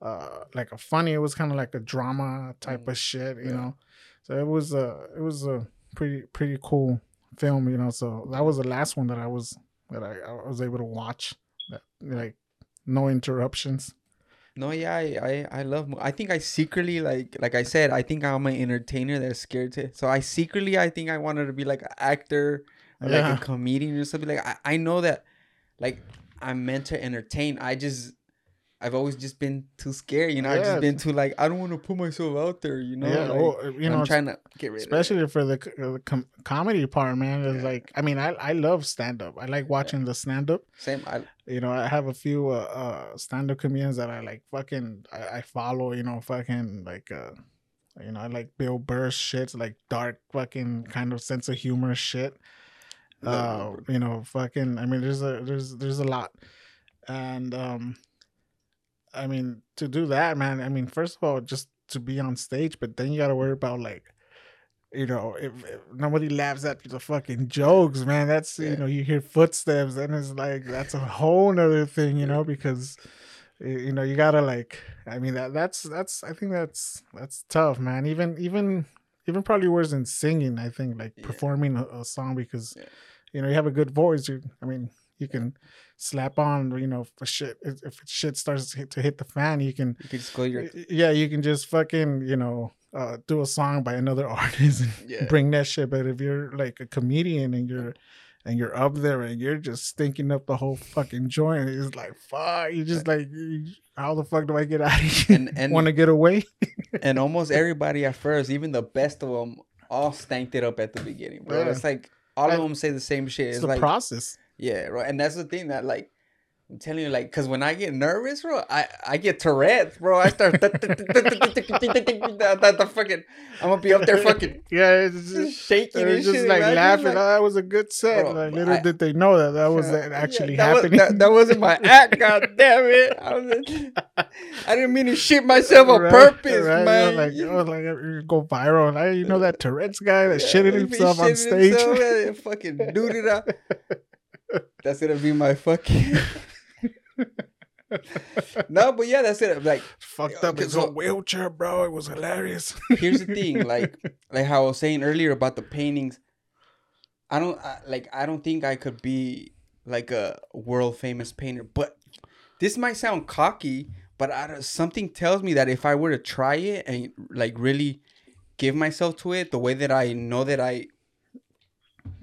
Speaker 3: uh like a funny it was kind of like a drama type
Speaker 2: Mm.
Speaker 3: of shit you
Speaker 2: Yeah.
Speaker 3: know so it was a it was a pretty pretty cool film you know so that was the last one that i was that i, I was able to watch that like no interruptions
Speaker 2: No, yeah, I, I, I love. mo- I think I secretly like, like I said, I think I'm an entertainer that's scared to. So I secretly, I think I wanted to be like an actor, or
Speaker 3: Yeah.
Speaker 2: like a comedian or something. Like I, I know that, like I'm meant to entertain. I just, I've always just been too scared. You know, I've just been too like I don't want to put myself out there. You know,
Speaker 3: yeah
Speaker 2: like,
Speaker 3: well, you know
Speaker 2: I'm trying to get rid of.
Speaker 3: especially for the, the com- comedy part man it's
Speaker 2: Yeah.
Speaker 3: like i mean i i love stand-up i like watching the stand-up
Speaker 2: Same. I,
Speaker 3: you know, I have a few uh, uh stand-up comedians that I like fucking I, I follow, you know, fucking like uh you know, I like Bill Burr's shit, like dark fucking kind of sense of humor shit. Uh, you know, fucking I mean there's a there's there's a lot. And um I mean to do that, man, I mean first of all just to be on stage, but then you got to worry about like you know, if, if nobody laughs at the fucking jokes, man, that's
Speaker 2: Yeah.
Speaker 3: you know, you hear footsteps, and it's like that's a whole nother thing, you know, because you know you gotta like, I mean that that's that's I think that's that's tough, man. Even even even probably worse than singing. I think like
Speaker 2: Yeah.
Speaker 3: performing a, a song because
Speaker 2: Yeah.
Speaker 3: you know you have a good voice. You, I mean, you can slap on. You know, for shit if if shit starts to hit, the fan, you can.
Speaker 2: You could just go your
Speaker 3: Yeah, you can just fucking you know uh, do a song by another artist and
Speaker 2: Yeah.
Speaker 3: bring that shit. But if you're like a comedian and you're and you're up there and you're just stinking up the whole fucking joint, it's like fuck. You just like, how the fuck do I get out of here?
Speaker 2: And- and-
Speaker 3: want to get away?
Speaker 2: and almost everybody at first, even the best of them, all stanked it up at the beginning, bro.
Speaker 3: Yeah.
Speaker 2: It's like all of them say the same shit.
Speaker 3: It's
Speaker 2: It's,
Speaker 3: the
Speaker 2: like
Speaker 3: process.
Speaker 2: Yeah, right. And that's the thing that like I'm telling you, like, cause when I get nervous, bro, I I get Tourette's, bro. I start the fucking. I'm gonna be up there fucking
Speaker 3: Yeah, it's just,
Speaker 2: shaking
Speaker 3: they're
Speaker 2: and
Speaker 3: just
Speaker 2: shit.
Speaker 3: like
Speaker 2: imagine,
Speaker 3: laughing.
Speaker 2: like-
Speaker 3: oh, that was a good set.
Speaker 2: Bro,
Speaker 3: like little
Speaker 2: I-
Speaker 3: did they know that that was uh, actually
Speaker 2: that was-
Speaker 3: happening.
Speaker 2: that, that wasn't my act. God damn it! I, was, I didn't mean to shit myself on
Speaker 3: Right,
Speaker 2: purpose,
Speaker 3: right?
Speaker 2: man.
Speaker 3: Like, oh, like you go viral. Like, you know that Tourette's guy that
Speaker 2: Yeah,
Speaker 3: shitted himself on stage.
Speaker 2: himself, yeah, fucking dude it out. That's gonna be my fucking. no, but yeah, that's it. Like,
Speaker 3: Fucked uh, up
Speaker 2: Okay,
Speaker 3: in
Speaker 2: so-
Speaker 3: a wheelchair, bro. It was hilarious.
Speaker 2: here's the thing, like, like how I was saying earlier about the paintings. I don't I, like. I don't think I could be like a world famous painter, but this might sound cocky, but I, something tells me that if I were to try it and like really give myself to it the way that I know that I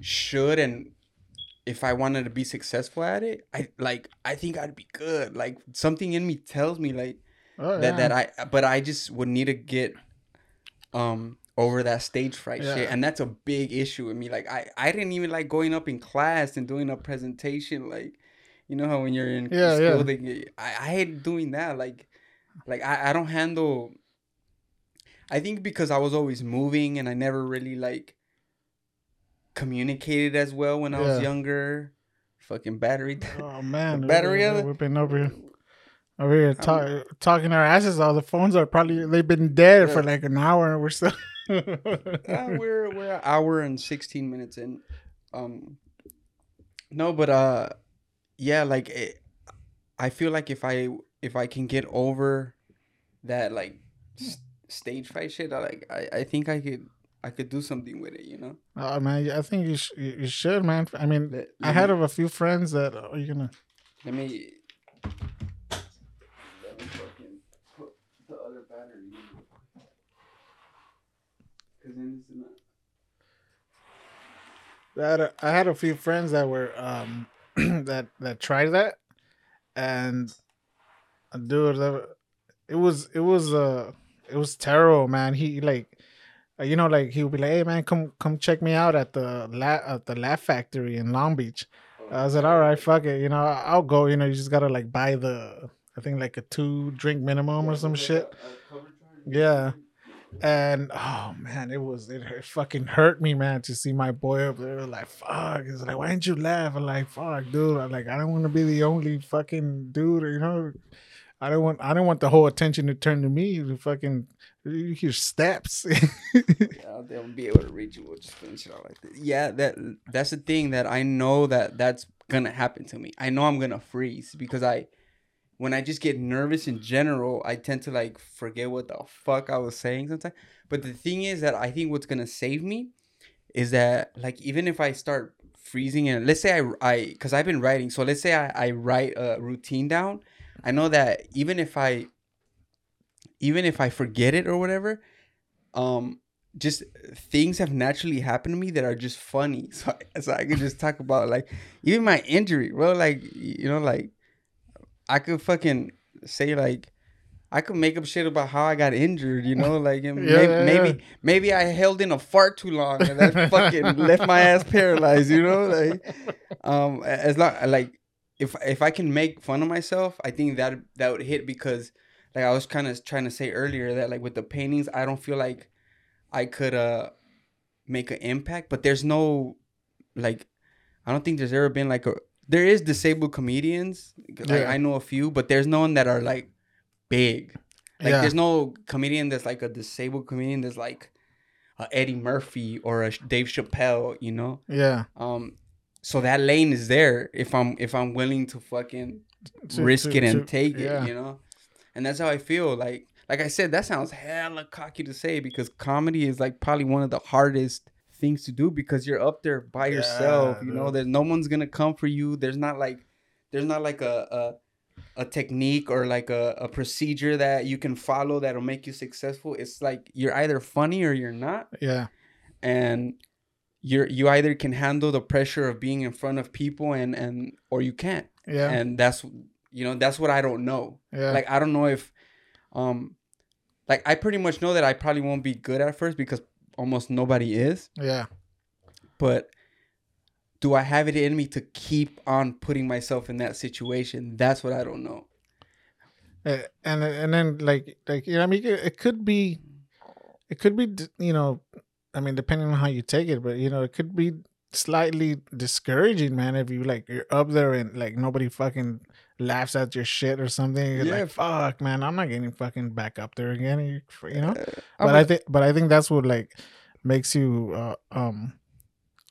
Speaker 2: should and if I wanted to be successful at it, I like I think I'd be good. Like something in me tells me like
Speaker 3: Oh,
Speaker 2: that
Speaker 3: yeah.
Speaker 2: that I but I just would need to get um over that stage fright shit and that's a big issue with me like I I didn't even like going up in class and doing a presentation like you know how when you're in
Speaker 3: Yeah,
Speaker 2: school
Speaker 3: yeah.
Speaker 2: they get- I I hate doing that like like I I don't handle I think because I was always moving and I never really like communicated as well when I was
Speaker 3: Yeah.
Speaker 2: younger fucking battery
Speaker 3: Oh man,
Speaker 2: battery of it?
Speaker 3: we've been over here, over here ta- talking our asses off. The phones are probably they've been dead for
Speaker 2: Yeah.
Speaker 3: like an hour, and we're still.
Speaker 2: we're we're an hour and 16 minutes in um no but uh yeah like it, i feel like if i if i can get over that like s- stage fight shit I, like I, I think i could i could do something with it you know
Speaker 3: Oh man, I think you sh- you should, man. I mean,
Speaker 2: Let-
Speaker 3: I
Speaker 2: let
Speaker 3: had
Speaker 2: me-
Speaker 3: a few friends that are you gonna.
Speaker 2: let me let me fucking put the other battery in. 'Cause then it's not-
Speaker 3: I had a, I had a few friends that were um that that tried that, and uh, dude, it was it was uh it was terrible, man. He like, uh, Uh, you know, like he would be like, "Hey, man, come come check me out at the la- at the Laugh Factory in Long Beach." I said, "All right, fuck it, you know, I'll go. You know, you just gotta like buy the I think like a two drink minimum or some shit." Yeah. And oh man, it was it, it fucking hurt me, man, to see my boy up there. Like fuck, it's like why didn't you laugh? I'm like fuck, dude. I'm like I don't want to be the only fucking dude, you know. I don't want I don't want the whole attention to turn to me. To fucking you hear steps.
Speaker 2: Yeah, they'll be able to reach you with just doing shit out like that. Yeah, that that's the thing that I know that that's gonna happen to me. I know I'm gonna freeze because I, when I just get nervous in general, I tend to like forget what the fuck I was saying sometimes. But the thing is that I think what's gonna save me is that like even if I start freezing and let's say I I because I've been writing, so let's say I I write a routine down, I know that even if I even if I forget it or whatever, um just things have naturally happened to me that are just funny. So, so I could just talk about like even my injury, bro. Like you know, like I could fucking say like I could make up shit about how I got injured. You know, like
Speaker 3: Yeah,
Speaker 2: maybe
Speaker 3: yeah,
Speaker 2: maybe, maybe I held in a fart too long and that fucking left my ass paralyzed. You know, like um as long like if if I can make fun of myself, I think that that would hit because like I was kind of trying to say earlier that like with the paintings, I don't feel like I could uh make an impact, but there's no like I don't think there's ever been like a there is disabled comedians. Like
Speaker 3: Yeah.
Speaker 2: I know a few, but there's no one that are like big. Like
Speaker 3: Yeah.
Speaker 2: there's no comedian that's like a disabled comedian that's like uh, Eddie Murphy or a Dave Chappelle, you know.
Speaker 3: yeah.
Speaker 2: Um, so that lane is there if I'm if I'm willing to fucking
Speaker 3: To-
Speaker 2: risk
Speaker 3: to-
Speaker 2: it and
Speaker 3: to-
Speaker 2: take
Speaker 3: yeah.
Speaker 2: it, you know. And that's how I feel. Like like I said, that sounds hella cocky to say because comedy is like probably one of the hardest things to do because you're up there by yourself. You know, there's no one's gonna come for you. There's not like, there's not like a a, a technique or like a, a procedure that you can follow that'll make you successful. It's like you're either funny or you're not,
Speaker 3: Yeah.
Speaker 2: and you're you either can handle the pressure of being in front of people and and or you can't.
Speaker 3: Yeah.
Speaker 2: And that's you know that's what I don't know
Speaker 3: yeah.
Speaker 2: like i don't know if um like i pretty much know that i probably won't be good at first because almost nobody is
Speaker 3: yeah.
Speaker 2: but do i have it in me to keep on putting myself in that situation that's what i don't know
Speaker 3: Uh, and and then like like you know I mean it, it could be it could be you know I mean depending on how you take it but you know it could be slightly discouraging man if you like you're up there and like nobody fucking laughs at your shit or something you're
Speaker 2: Yeah.
Speaker 3: like fuck man I'm not getting fucking back up there again you you know
Speaker 2: Uh,
Speaker 3: but
Speaker 2: I'm
Speaker 3: I
Speaker 2: a-
Speaker 3: think but I think that's what like makes you uh, um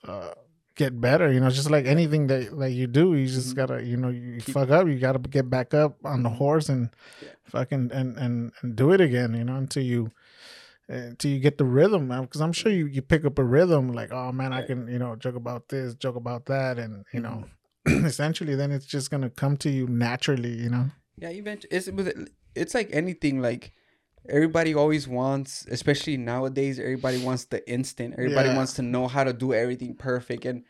Speaker 3: uh get better you know just like anything that like you do you just
Speaker 2: Mhm.
Speaker 3: gotta you know you
Speaker 2: Keep-
Speaker 3: fuck up you gotta get back up on the
Speaker 2: Mhm.
Speaker 3: horse and
Speaker 2: Yeah.
Speaker 3: fucking and and and do it again you know until you until you get the rhythm because i'm sure you you pick up a rhythm like oh man i can you know joke about this joke about that and you know
Speaker 2: Mm-hmm.
Speaker 3: essentially then it's just gonna come to you naturally you know
Speaker 2: yeah eventually it's it's like anything like everybody always wants especially nowadays everybody wants the instant everybody
Speaker 3: Yeah.
Speaker 2: wants to know how to do everything perfect and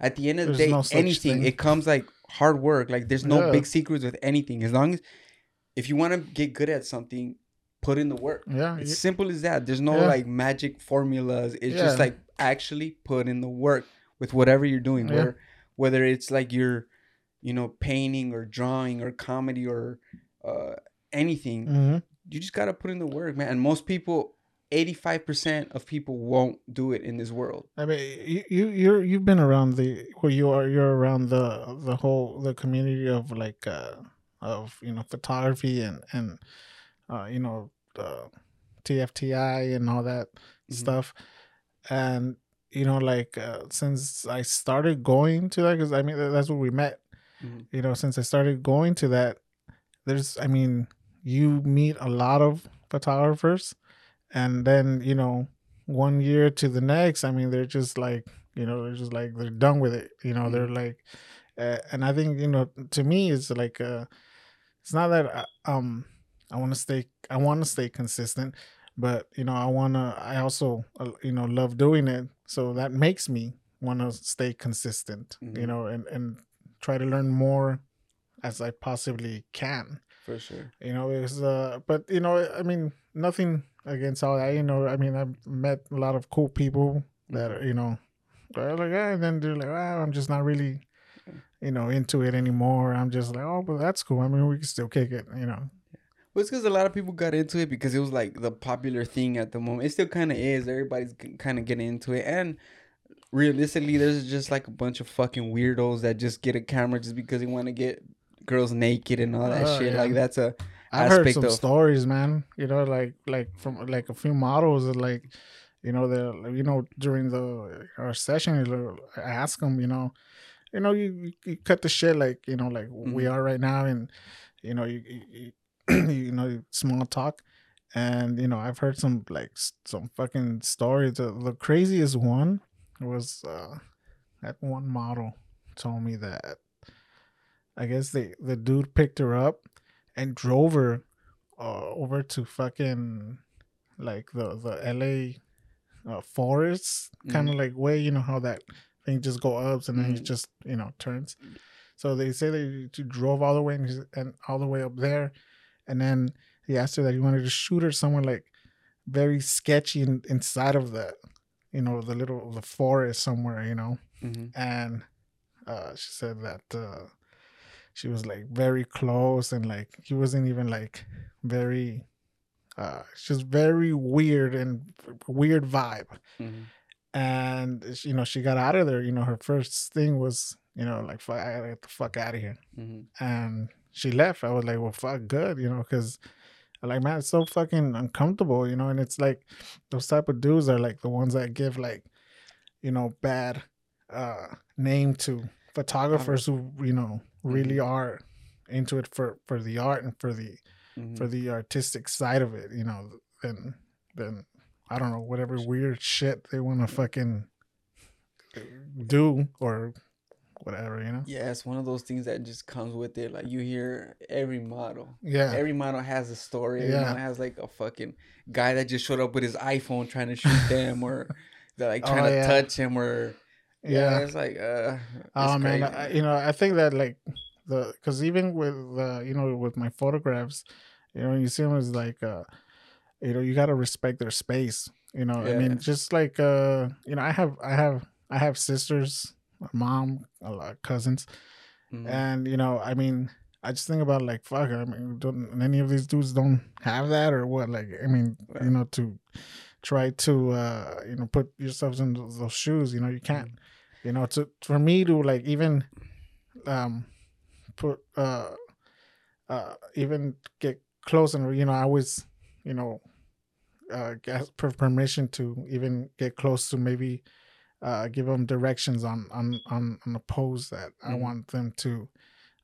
Speaker 2: at the end of the day
Speaker 3: no
Speaker 2: anything
Speaker 3: thing.
Speaker 2: it comes like hard work like there's no
Speaker 3: Yeah.
Speaker 2: big secrets with anything as long as if you want to get good at something put in the work
Speaker 3: yeah
Speaker 2: it's simple as that there's no
Speaker 3: Yeah.
Speaker 2: like magic formulas it's just like actually put in the work with whatever you're doing
Speaker 3: Yeah.
Speaker 2: Whether it's like you're you know painting or drawing or comedy or uh anything
Speaker 3: Mhm.
Speaker 2: you just gotta put in the work man and most people 85% of people won't do it in this world
Speaker 3: I mean, you you you're you've been around the where you are. You're around the the whole the community of like uh of you know photography and and uh you know uh, TFTI and all that
Speaker 2: Mhm.
Speaker 3: stuff, and you know like uh, since I started going to that because I mean that's where we met.
Speaker 2: Mhm.
Speaker 3: You know, since I started going to that, there's I mean you meet a lot of photographers, and then you know one year to the next i mean they're just like you know they're just like they're done with it you know they're like uh, and i think you know to me it's like uh it's not that I, um i want to stay i want to stay consistent but you know i want to i also uh, you know love doing it so that makes me want to stay consistent you
Speaker 2: Mhm.
Speaker 3: know and and try to learn more as i possibly can.
Speaker 2: For sure.
Speaker 3: You know it's uh but you know i mean nothing against all that you know i mean i've met a lot of cool people that are, you know they're like ah, and then they're like ah, i'm just not really you know into it anymore. I'm just like oh but that's cool. I mean we can still kick it you know
Speaker 2: Well, it's because a lot of people got into it because it was like the popular thing at the moment. It still kind of is. Everybody's kind of getting into it, and realistically, there's just like a bunch of fucking weirdos that just get a camera just because they want to get girls naked and all that
Speaker 3: Oh,
Speaker 2: shit.
Speaker 3: yeah.
Speaker 2: Like that's a
Speaker 3: i've heard some
Speaker 2: of-
Speaker 3: stories man you know like like from like a few models that like you know the you know during the our session i ask them you know you know you, you- cut the shit like you know like we
Speaker 2: Mhm.
Speaker 3: are right now and you know you, you, you know small talk. And you know i've heard some like some fucking stories. The, the craziest one was uh that one model told me that i guess they the dude picked her up and drove her uh, over to fucking like the the la uh, forests kind of like way you know how that thing just go ups and then it
Speaker 2: Mhm.
Speaker 3: just you know turns. So they say they she drove all the way and, and all the way up there, and then he asked her that he wanted to shoot her somewhere like very sketchy in, inside of the, you know, the little the forest somewhere, you know.
Speaker 2: Mhm.
Speaker 3: And uh, she said that uh, she was like very close and like he wasn't even like very, uh, just very weird and weird vibe
Speaker 2: Mhm.
Speaker 3: and you know she got out of there you know her first thing was you know like fuck, I gotta get the fuck out of here
Speaker 2: Mhm.
Speaker 3: and she left i was like well fuck good you know because like man it's so fucking uncomfortable you know and it's like those type of dudes are like the ones that give like you know bad uh name to photographers who you know really are into it for for the art and for the
Speaker 2: Mhm.
Speaker 3: for the artistic side of it, you know, then then I don't know whatever weird shit they want to fucking do or whatever, you know.
Speaker 2: Yeah, it's one of those things that just comes with it. Like you hear every model.
Speaker 3: Yeah.
Speaker 2: Every model has a story. Every
Speaker 3: Yeah.
Speaker 2: model has like a fucking guy that just showed up with his iPhone trying to shoot them or they're like trying
Speaker 3: Oh,
Speaker 2: to
Speaker 3: yeah.
Speaker 2: touch him or yeah,
Speaker 3: Yeah.
Speaker 2: it's like uh
Speaker 3: Oh
Speaker 2: it's
Speaker 3: man. I, you know, I think that like the because even with uh, you know with my photographs, you know, you see them as like uh, you know, you gotta respect their space. You know, I mean, just like uh, you know, I have I have I have sisters, a mom, a lot of cousins,
Speaker 2: Mhm.
Speaker 3: and you know, I mean, I just think about like fuck. I mean, don't any of these dudes don't have that or what? Like, I mean, you know, to try to uh, you know put yourselves in those, those shoes. You know, you can't. You know, to for me to like even um put uh uh even get close and you know I was you know uh get per- permission to even get close to maybe uh give them directions on on on, on the pose that I
Speaker 2: Mhm.
Speaker 3: want them to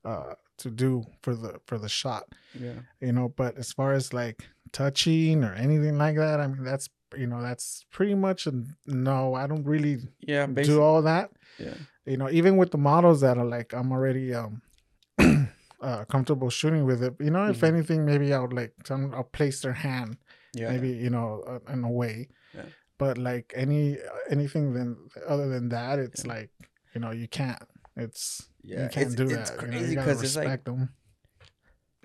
Speaker 3: uh to do for the for the shot
Speaker 2: yeah.
Speaker 3: you know but as far as like touching or anything like that i mean that's you know that's pretty much a no i don't really
Speaker 2: Yeah,
Speaker 3: do all that
Speaker 2: Yeah.
Speaker 3: you know even with the models that are like i'm already um uh comfortable shooting with it you know if
Speaker 2: Mhm.
Speaker 3: anything maybe i'll like i'll place their hand
Speaker 2: Yeah.
Speaker 3: maybe you know uh, in a way
Speaker 2: Yeah.
Speaker 3: But like any anything than other than that it's
Speaker 2: Yeah.
Speaker 3: like you know you can't it's
Speaker 2: Yeah,
Speaker 3: you can't
Speaker 2: it's-
Speaker 3: do
Speaker 2: it's
Speaker 3: that you know,
Speaker 2: crazy
Speaker 3: you
Speaker 2: 'cause it's like-
Speaker 3: respect them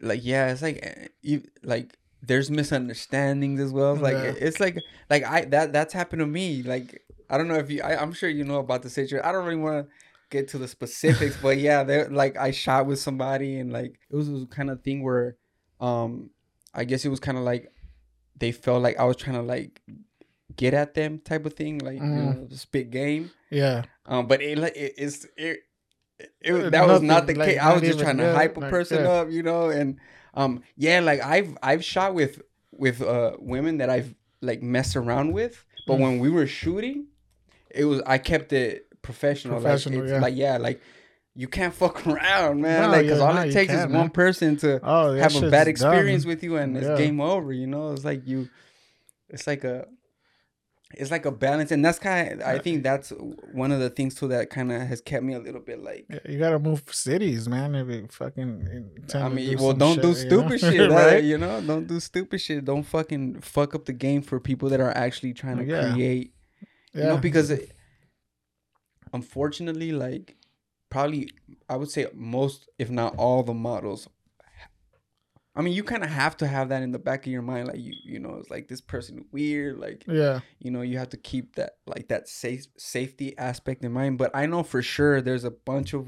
Speaker 2: like yeah it's like eh, you like there's misunderstandings as well like
Speaker 3: Yeah.
Speaker 2: it's like like i that that's happened to me like i don't know if you I, i'm sure you know about the situation i don't really want to get to the specifics but yeah they're like i shot with somebody and like it was this kind of thing where um i guess it was kind of like they felt like i was trying to like get at them type of thing like you
Speaker 3: Mm.
Speaker 2: know spit game
Speaker 3: yeah
Speaker 2: um, but it like it, it's it, it,
Speaker 3: Uh,
Speaker 2: that was not the
Speaker 3: like,
Speaker 2: case. I was just trying to
Speaker 3: good,
Speaker 2: hype a
Speaker 3: like,
Speaker 2: person
Speaker 3: yeah.
Speaker 2: up, you know, and um, yeah, like I've I've shot with with uh women that I've like messed around with, but
Speaker 3: Mm.
Speaker 2: when we were shooting, it was I kept it professional.
Speaker 3: Professional,
Speaker 2: like, it's
Speaker 3: yeah.
Speaker 2: like yeah, like you can't fuck around, man.
Speaker 3: No,
Speaker 2: like, cause
Speaker 3: yeah,
Speaker 2: all
Speaker 3: no,
Speaker 2: it takes is
Speaker 3: can't,
Speaker 2: one person to
Speaker 3: oh
Speaker 2: have a bad experience with you, and it's game over. You know, it's like you, it's like a, it's like a balance, and that's kind of I think that's one of the things too that kind of has kept me a little bit like.
Speaker 3: You gotta move cities, man. If you fucking
Speaker 2: I mean,
Speaker 3: do
Speaker 2: well, don't do
Speaker 3: shit, you know?
Speaker 2: stupid shit,
Speaker 3: right?
Speaker 2: right? You know, don't do stupid shit. Don't fucking fuck up the game for people that are actually trying to
Speaker 3: Yeah.
Speaker 2: create.
Speaker 3: Yeah,
Speaker 2: You know, because it, unfortunately, like probably I would say most, if not all, the models. I mean, you kind of have to have that in the back of your mind, like you, you know, it's like this person weird, like
Speaker 3: yeah,
Speaker 2: you know, you have to keep that like that safe safety aspect in mind. But I know for sure there's a bunch of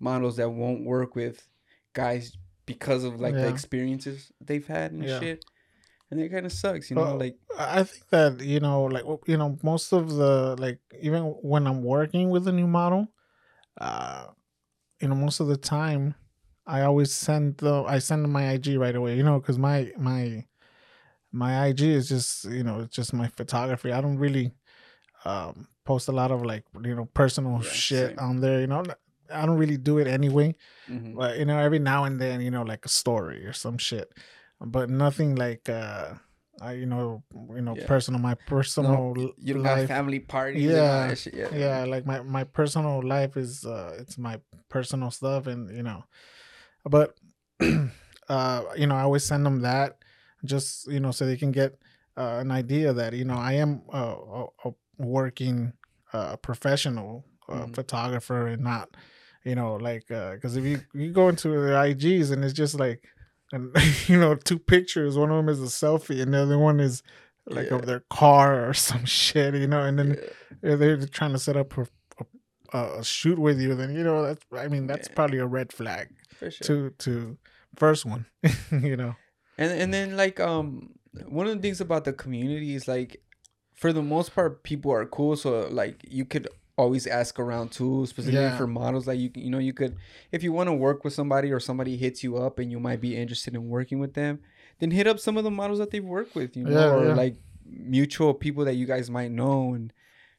Speaker 2: models that won't work with guys because of like the experiences they've had and
Speaker 3: Yeah.
Speaker 2: shit. And it kind of sucks, you know,
Speaker 3: Well,
Speaker 2: like
Speaker 3: I I think that you know, like you know, most of the like even when I'm working with a new model, uh, you know, most of the time, I always send the I send my IG right away, you know, because my my my IG is just you know it's just my photography. I don't really um post a lot of like you know personal
Speaker 2: Yeah,
Speaker 3: shit
Speaker 2: same.
Speaker 3: on there. You know, I don't really do it anyway.
Speaker 2: mhm.
Speaker 3: but you know every now and then you know like a story or some shit but nothing like uh I, you know you know
Speaker 2: Yeah.
Speaker 3: personal my personal
Speaker 2: No, you don't have family parties.
Speaker 3: Yeah,
Speaker 2: shit, yeah,
Speaker 3: yeah like my my personal life is uh it's my personal stuff and you know but uh you know i always send them that just you know so they can get uh, an idea that you know i am uh, a, a working uh professional uh,
Speaker 2: Mhm.
Speaker 3: photographer and not you know like uh because if you you go into their ig's and it's just like and you know two pictures one of them is a selfie and the other one is like
Speaker 2: Yeah.
Speaker 3: of their car or some shit you know and then
Speaker 2: Yeah.
Speaker 3: they're trying to set up a, shoot with you, then you know that's. I mean, that's
Speaker 2: Yeah.
Speaker 3: probably a red flag
Speaker 2: for sure.
Speaker 3: to to first one. you know.
Speaker 2: And and then like um one of the things about the community is like for the most part people are cool so like you could always ask around too specifically
Speaker 3: Yeah.
Speaker 2: for models like you you know you could if you want to work with somebody or somebody hits you up and you might be interested in working with them then hit up some of the models that they've worked with you know
Speaker 3: Yeah,
Speaker 2: or
Speaker 3: yeah.
Speaker 2: like mutual people that you guys might know and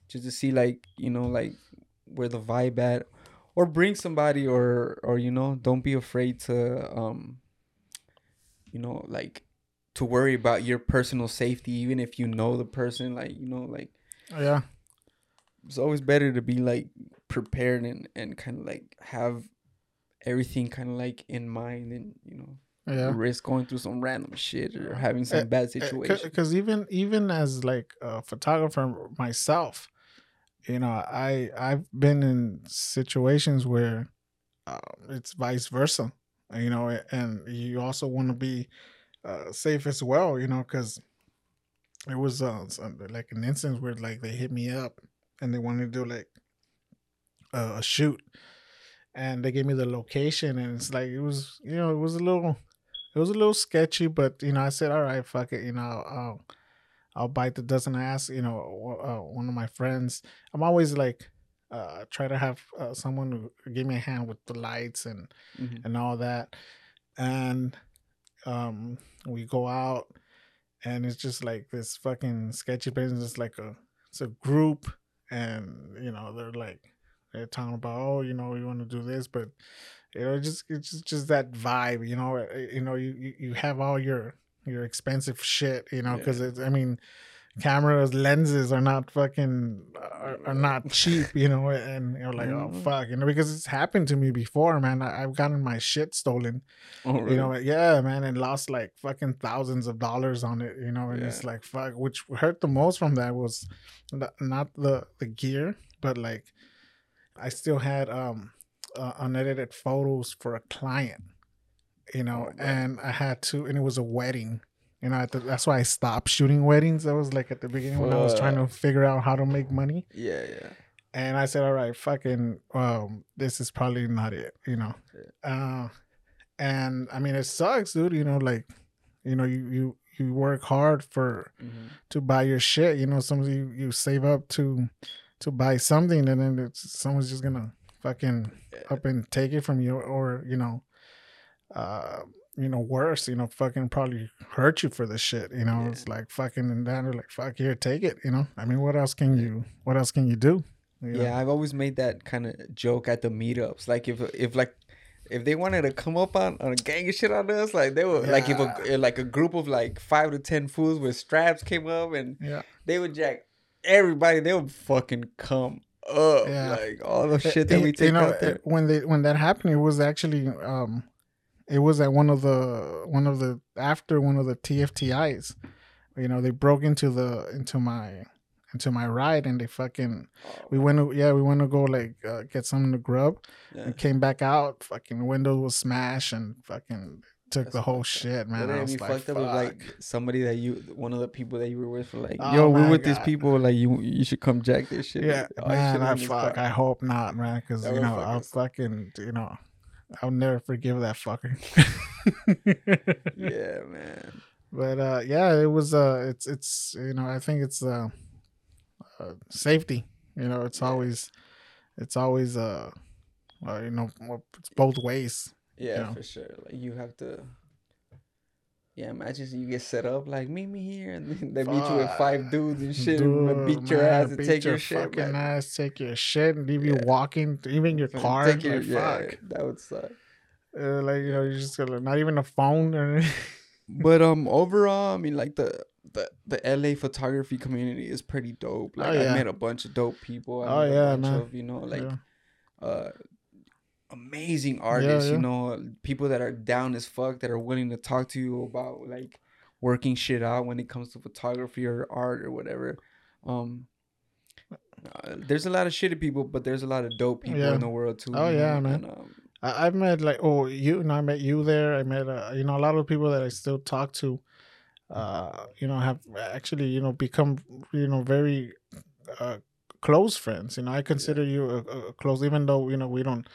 Speaker 2: just to see like you know like where the vibe at or bring somebody or or you know don't be afraid to um you know like to worry about your personal safety even if you know the person like you know like oh,
Speaker 3: Yeah.
Speaker 2: it's always better to be like prepared and and kind of like have everything kind of like in mind and you know oh,
Speaker 3: yeah
Speaker 2: risk going through some random shit or eh, having some eh, bad eh, situation.
Speaker 3: because even even as like a photographer myself you know i i've been in situations where uh, it's vice versa you know and you also want to be uh, safe as well you know because it was uh, like an instance where like they hit me up and they wanted to do like a, shoot and they gave me the location and it's like it was you know it was a little it was a little sketchy but you know i said all right fuck it you know i'll i'll bite the and i asked you know uh, one of my friends. I'm always like uh try to have uh, someone give me a hand with the lights and
Speaker 2: Mhm.
Speaker 3: and all that. And um we go out and it's just like this fucking sketchy business it's like a it's a group and you know they're like they're talking about oh you know you want to do this but you know just it's just, just that vibe you know uh, you know you, you have all your your expensive shit you know because it's i mean cameras lenses are not fucking are, are not cheap you know and you're like oh
Speaker 2: Mhm.
Speaker 3: fuck you know because it's happened to me before man. I, i've gotten my shit stolen
Speaker 2: Oh,
Speaker 3: you know
Speaker 2: really?
Speaker 3: yeah man and lost like fucking thousands of dollars on it you know and it's like fuck which hurt the most from that was not the the gear but like i still had um uh, unedited photos for a client you know
Speaker 2: Oh,
Speaker 3: and i had to and it was a wedding you know the, that's why i stopped shooting weddings that was like at the beginning when i was trying to figure out how to make money
Speaker 2: yeah, yeah.
Speaker 3: and I said, "All right, fucking, um, this is probably not it," you know. Uh, and I mean, it sucks, dude. You know, like, you know, you you you work hard for
Speaker 2: Mhm.
Speaker 3: to buy your shit. You know, some you you save up to to buy something, and then it's someone's just gonna fucking
Speaker 2: Yeah.
Speaker 3: up and take it from you, or you know, uh, you know, worse, you know, fucking probably hurt you for the shit. You know,
Speaker 2: Yeah.
Speaker 3: it's like fucking, and then they're like, fuck, here, take it. You know, I mean, what else can you? What else can you do? You know?
Speaker 2: Yeah, I've always made that kind of joke at the meetups. Like if if like if they wanted to come up on, on a gang of shit on us, like they would like if a like a group of like five to ten fools with straps came up and
Speaker 3: yeah.
Speaker 2: they would jack everybody. They would fucking come up
Speaker 3: Yeah.
Speaker 2: like all the shit
Speaker 3: It-
Speaker 2: that we take
Speaker 3: you know,
Speaker 2: out there.
Speaker 3: it- when they when that happened, it was actually um, it was at one of the one of the after one of the TFTIs. You know, they broke into the into my into my ride and they fucking we went to yeah we went to go like uh, get something to grub
Speaker 2: Yeah.
Speaker 3: and came back out fucking window was smashed and fucking took
Speaker 2: That's
Speaker 3: the whole shit man I was
Speaker 2: be
Speaker 3: like,
Speaker 2: fucked up if like somebody that you one of the people that you were with for like,
Speaker 3: Oh
Speaker 2: yo, we're with these people, like you you should come jack this shit.
Speaker 3: yeah
Speaker 2: this
Speaker 3: man I fuck. I hope not man because you know I'll fucking you know I'll never forgive that fucker
Speaker 2: Yeah, man.
Speaker 3: but uh yeah it was uh it's it's you know i think it's uh, uh safety you know it's
Speaker 2: Yeah.
Speaker 3: always it's always uh, uh you know it's both ways
Speaker 2: Yeah,
Speaker 3: know?
Speaker 2: for sure. Like you have to. Yeah, imagine you get set up like meet me here, and then they meet you with five dudes and shit, and beat your
Speaker 3: man,
Speaker 2: ass and
Speaker 3: beat
Speaker 2: take your,
Speaker 3: your
Speaker 2: shit.
Speaker 3: fucking ass take your shit and leave you walking even your car
Speaker 2: Take your,
Speaker 3: like,
Speaker 2: yeah,
Speaker 3: fuck
Speaker 2: that would suck.
Speaker 3: uh, like you know you just got not even a phone or
Speaker 2: But um, overall, I mean, like the the the LA photography community is pretty dope. Like
Speaker 3: Oh, yeah.
Speaker 2: I met a bunch of dope people. I
Speaker 3: Oh, yeah, man.
Speaker 2: Of, you know, like
Speaker 3: Yeah.
Speaker 2: uh, amazing artists.
Speaker 3: yeah.
Speaker 2: You know, people that are down as fuck that are willing to talk to you about like working shit out when it comes to photography or art or whatever. Um. uh, there's a lot of shitty people, but there's a lot of dope people
Speaker 3: Yeah.
Speaker 2: in the world too.
Speaker 3: Oh, yeah,
Speaker 2: know?
Speaker 3: man.
Speaker 2: And, um,
Speaker 3: I, I've met like oh you and I met you there. I met uh, you know a lot of people that I still talk to. Uh, you know have actually you know become you know very uh, close friends. You know I consider you a, a close even though you know we don't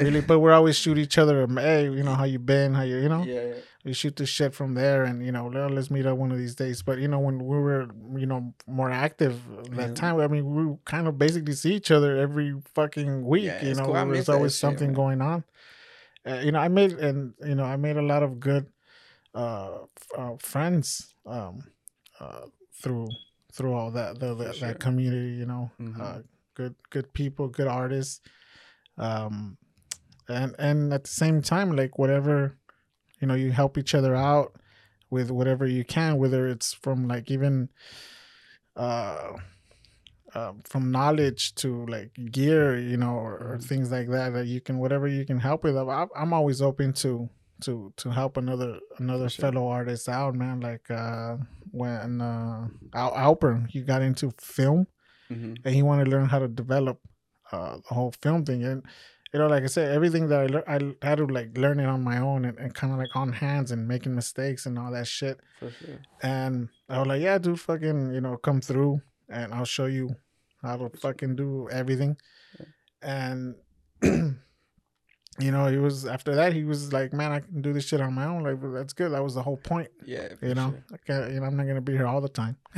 Speaker 3: really, but we're always shoot each other. um, Hey, you know how you been? How you you know
Speaker 2: yeah, yeah.
Speaker 3: we shoot the shit from there and you know "Well, let's meet up one of these days but you know when we were you know more active that
Speaker 2: Yeah.
Speaker 3: time i mean we kind of basically see each other every fucking week
Speaker 2: Yeah,
Speaker 3: you know
Speaker 2: cool.
Speaker 3: There's always something
Speaker 2: man.
Speaker 3: going on uh, you know i made and you know i made a lot of good uh, uh friends um uh through through all that the, the,
Speaker 2: sure.
Speaker 3: that community you know
Speaker 2: Mhm.
Speaker 3: uh good good people good artists um and and at the same time like whatever you know you help each other out with whatever you can whether it's from like even uh um, from knowledge to like gear, you know, or, or
Speaker 2: Mhm.
Speaker 3: things like that that you can whatever you can help with. I'm always open to to to help another another
Speaker 2: sure.
Speaker 3: fellow artist out, man. Like uh when uh Al Alper he got into film
Speaker 2: hmm
Speaker 3: and he wanted to learn how to develop uh the whole film thing and you know like i said everything that i learned i had to like learn it on my own and, and kind of like on hands and making mistakes and all that shit
Speaker 2: For sure.
Speaker 3: and i was like yeah dude fucking you know come through and i'll show you how to fucking do everything and you know he was after that he was like man i can do this shit on my own like well, that's good that was the whole point
Speaker 2: Yeah.
Speaker 3: you know
Speaker 2: sure.
Speaker 3: I can't, you know i'm not gonna be here all the time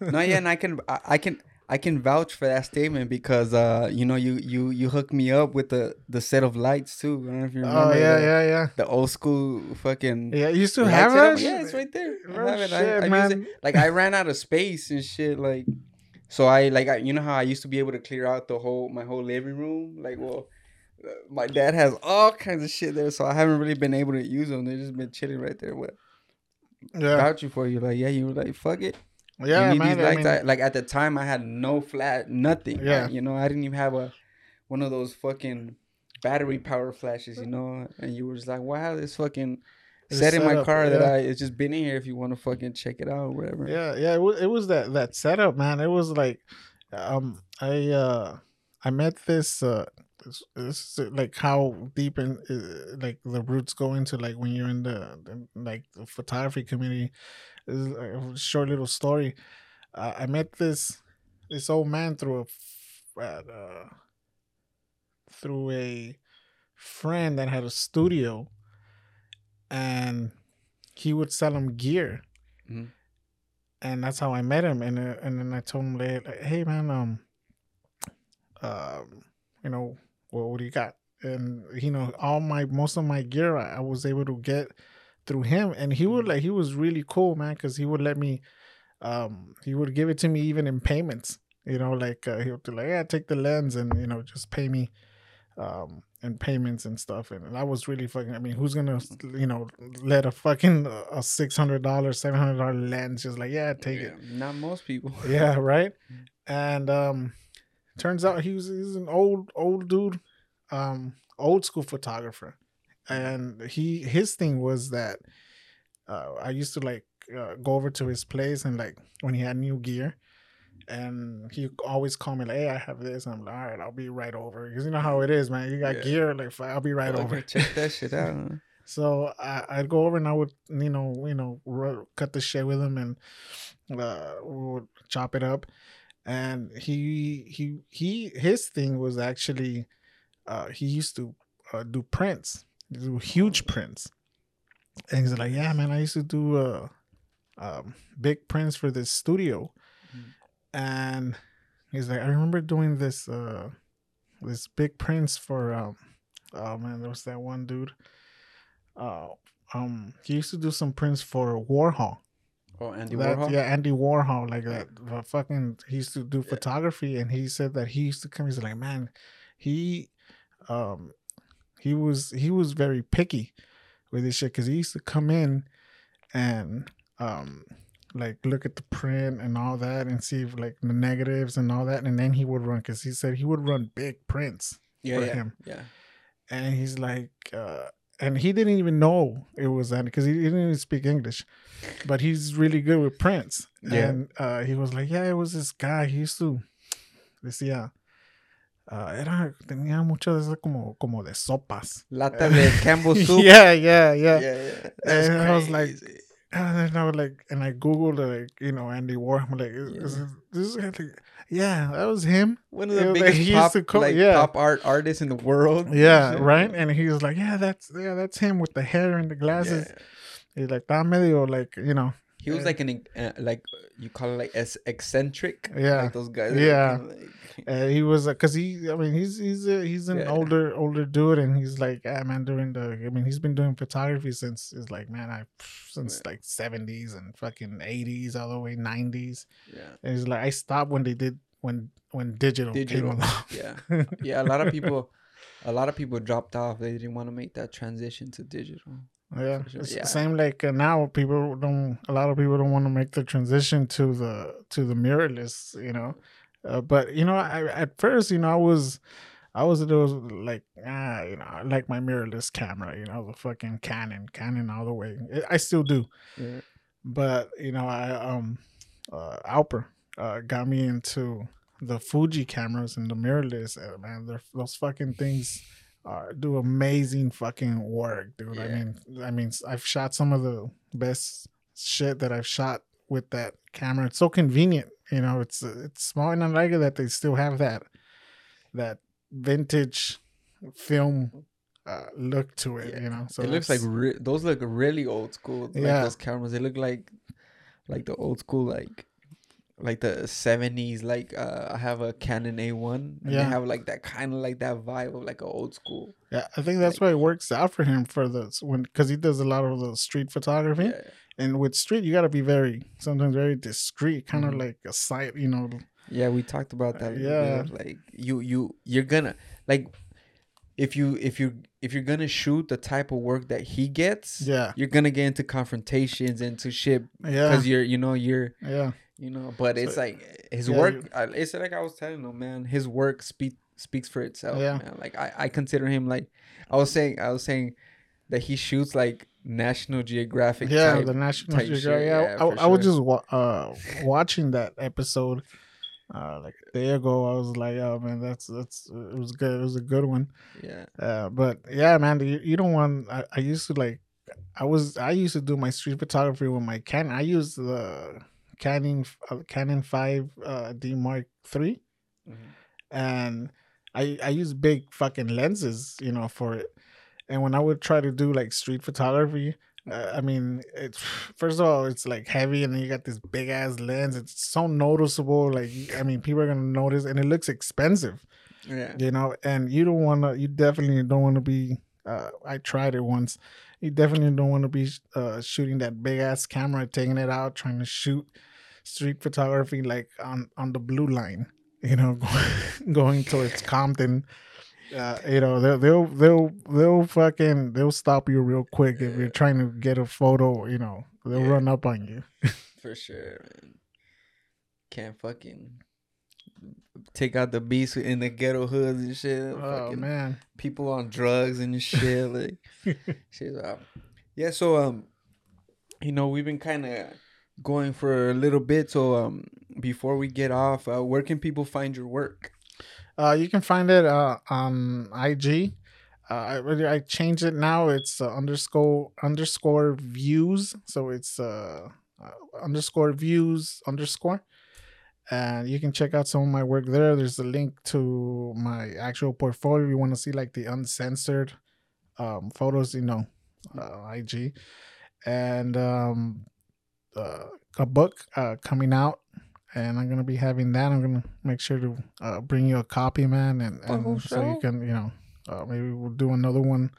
Speaker 2: no, yeah, and I can, I, I can, I can vouch for that statement because, uh, you know, you you you hooked me up with the the set of lights too. I don't know if you remember.
Speaker 3: oh yeah
Speaker 2: the,
Speaker 3: yeah yeah
Speaker 2: The old school fucking.
Speaker 3: yeah you still have it
Speaker 2: Yeah, it's right there. I
Speaker 3: Oh,
Speaker 2: have it.
Speaker 3: Shit,
Speaker 2: I use
Speaker 3: man.
Speaker 2: it. Like I ran out of space and shit. Like, so I like I, you know how I used to be able to clear out the whole my whole living room. Like, well, my dad has all kinds of shit there, so I haven't really been able to use them. They've just been chilling right there. What
Speaker 3: yeah
Speaker 2: you? for you? Like, yeah, you were like, fuck it.
Speaker 3: Yeah, man. I mean,
Speaker 2: I, like at the time, I had no flat, nothing.
Speaker 3: Yeah.
Speaker 2: Like, you know, I didn't even have a one of those fucking battery power flashes. You know, and you were just like, wow, this fucking set in my car that. I it's just been in here. If you want to fucking check it out, or whatever.
Speaker 3: yeah, yeah. It was, it was that that setup, man. It was like, um, I uh, I met this uh, this, this is like how deep in like the roots go into like when you're in the, the like the photography community. Is a short little story. Uh, I met this this old man through a uh, through a friend that had a studio, and he would sell him gear.
Speaker 2: Mhm.
Speaker 3: And that's how I met him, and uh, and then I told him "Hey man, um, um, you know, well, what do you got?" And you know, all my most of my gear I, I was able to get through him, and he would like he was really cool, man, because he would let me, um, he would give it to me even in payments. You know, like uh, he would be like, "Yeah, take the lens, and you know, just pay me." um and payments and stuff and I was really fucking i mean who's gonna you know let a fucking uh, a six hundred dollar seven hundred dollar lens just like yeah take it
Speaker 2: Not most people.
Speaker 3: yeah right and um turns out he was he's an old old dude um old school photographer and he his thing was that uh, i used to like uh, go over to his place and like when he had new gear and he always call me like hey i have this and i'm like all right i'll be right over because you know how it is man you got
Speaker 2: Yeah.
Speaker 3: gear like I'll be right over
Speaker 2: Check that shit out. huh?
Speaker 3: so I, I'd go over and I would, you know, you know, cut the shit with him and uh, we would chop it up. And he he he his thing was actually uh, he used to uh, do prints, do huge prints. And he's like, yeah, man, I used to do uh, um, big prints for this studio.
Speaker 2: Mhm.
Speaker 3: And he's like, I remember doing this uh, this big prints for um, oh man, there was that one dude uh, um, he used to do some prints for Warhol.
Speaker 2: Oh, Andy
Speaker 3: That-
Speaker 2: Warhol.
Speaker 3: Yeah, Andy Warhol, like that. Uh, Fucking, he used to do
Speaker 2: Yeah.
Speaker 3: photography, and he said that he used to come. He's like, man, he, um, he was he was very picky with his shit because he used to come in and um like look at the print and all that and see if like the negatives and all that and then he would run because he said he would run big prints
Speaker 2: yeah,
Speaker 3: for
Speaker 2: yeah,
Speaker 3: him.
Speaker 2: yeah.
Speaker 3: and he's like uh and he didn't even know it was that because he didn't even speak english but he's really good with prints
Speaker 2: Yeah.
Speaker 3: and uh he was like yeah it was this guy he used to decía uh, era tenía mucho de eso como como de sopas
Speaker 2: Lata de Campbell soup.
Speaker 3: yeah yeah yeah,
Speaker 2: yeah, yeah.
Speaker 3: And I was like, and I was like and I googled like you know Andy Warhol like is, is this, guy like, yeah that was him
Speaker 2: one of the
Speaker 3: like,
Speaker 2: biggest pop,
Speaker 3: co-
Speaker 2: like
Speaker 3: yeah.
Speaker 2: pop art artists in the world.
Speaker 3: yeah right and he was like yeah that's yeah that's him with the hair and the glasses
Speaker 2: Yeah.
Speaker 3: He's like, está medio like, you know.
Speaker 2: He was like an uh, like you call it like as eccentric.
Speaker 3: Yeah.
Speaker 2: like those guys.
Speaker 3: Yeah.
Speaker 2: like-
Speaker 3: Uh, he was, uh, cause he, I mean, he's he's a, he's an
Speaker 2: Yeah.
Speaker 3: older older dude, and he's like, ah, man, during the, I mean, he's been doing photography since, it's like, man, I since like seventies and fucking eighties all the way nineties.
Speaker 2: yeah.
Speaker 3: And he's like, I stopped when they did when when digital,
Speaker 2: Digital.
Speaker 3: came along.
Speaker 2: Yeah. Yeah. A lot of people, a lot of people dropped off. They didn't want to make that transition to digital.
Speaker 3: Yeah,
Speaker 2: sure.
Speaker 3: it's
Speaker 2: Yeah.
Speaker 3: the same like uh, now people don't. A lot of people don't want to make the transition to the to the mirrorless. You know, Uh, but you know, I at first, you know, I was, I was those like, ah, you know, I like my mirrorless camera, you know, the fucking Canon, Canon all the way. I still do,
Speaker 2: Yeah.
Speaker 3: but you know, I um, uh, Alper uh, got me into the Fuji cameras and the mirrorless. Uh, man, they're, those fucking things uh, do amazing fucking work, dude. I mean, I mean, I've shot some of the best shit that I've shot with that camera. It's so convenient, you know. It's it's small and I like it that they still have that that vintage film uh, look to it,
Speaker 2: Yeah.
Speaker 3: you know. So
Speaker 2: it looks like re- those look really old school. Like
Speaker 3: Yeah.
Speaker 2: those cameras, they look like like the old school like like the seventies. Like uh, I have a Canon A one. and
Speaker 3: Yeah.
Speaker 2: they have like that kind of like that vibe of like a old school.
Speaker 3: yeah. I think that's why it works out for him for the when because he does a lot of the street photography.
Speaker 2: Yeah,
Speaker 3: And with street, you got to be very sometimes very discreet, kind of
Speaker 2: Mhm.
Speaker 3: like a site, you know.
Speaker 2: yeah. We talked about that. little
Speaker 3: Yeah.
Speaker 2: bit. like you you you're gonna like if you if you if you're gonna shoot the type of work that he gets.
Speaker 3: Yeah,
Speaker 2: You're gonna get into confrontations, into shit,
Speaker 3: yeah,
Speaker 2: because you're, you know, you're,
Speaker 3: yeah,
Speaker 2: you know but it's like his
Speaker 3: yeah,
Speaker 2: work
Speaker 3: you-
Speaker 2: it's like i was telling him man his work speak speaks for itself
Speaker 3: Yeah.
Speaker 2: man like I, I consider him like i was saying i was saying that he shoots like national geographic
Speaker 3: yeah.
Speaker 2: type.
Speaker 3: the National Geographic. Yeah,
Speaker 2: yeah,
Speaker 3: I,
Speaker 2: for
Speaker 3: I was just wa- uh, watching that episode uh, like a day ago. I was like, oh man, that's that's it was good. It was a good one.
Speaker 2: yeah
Speaker 3: Uh, but yeah, man, you, you don't want. I, I used to like. I was I used to do my street photography with my Canon. I used the Canon uh, Canon Five uh, D Mark Three.
Speaker 2: Mhm.
Speaker 3: and I I use big fucking lenses, you know, for it. And when I would try to do like street photography, uh, I mean, it's first of all, it's like heavy, and then you got this big ass lens. It's so noticeable. Like, I mean, people are gonna notice, and it looks expensive,
Speaker 2: yeah
Speaker 3: you know. And you don't want to. You definitely don't want to be. Uh, I tried it once. You definitely don't want to be uh, shooting that big ass camera, taking it out, trying to shoot street photography like on on the blue line you know going towards compton uh, you know they'll they'll they'll they'll fucking they'll stop you real quick if you're trying to get a photo you know they'll
Speaker 2: Yeah.
Speaker 3: run up on you
Speaker 2: for sure man can't fucking take out the beast in the ghetto hoods and shit
Speaker 3: oh
Speaker 2: fucking
Speaker 3: man
Speaker 2: people on drugs and shit like Shit, uh, yeah, so um, you know, we've been kind of going for a little bit. So um, before we get off, uh, where can people find your work?
Speaker 3: Uh you can find it uh on ig uh, I I changed it now. It's uh, underscore underscore views. So it's uh, uh underscore views underscore, and you can check out some of my work there. There's a link to my actual portfolio. If you want to see like the uncensored um photos, you know, uh, IG, and um uh, a book uh coming out. And I'm gonna be having that. I'm gonna make sure to uh, bring you a copy, man, and, and so you can, you know, uh, maybe we'll do another one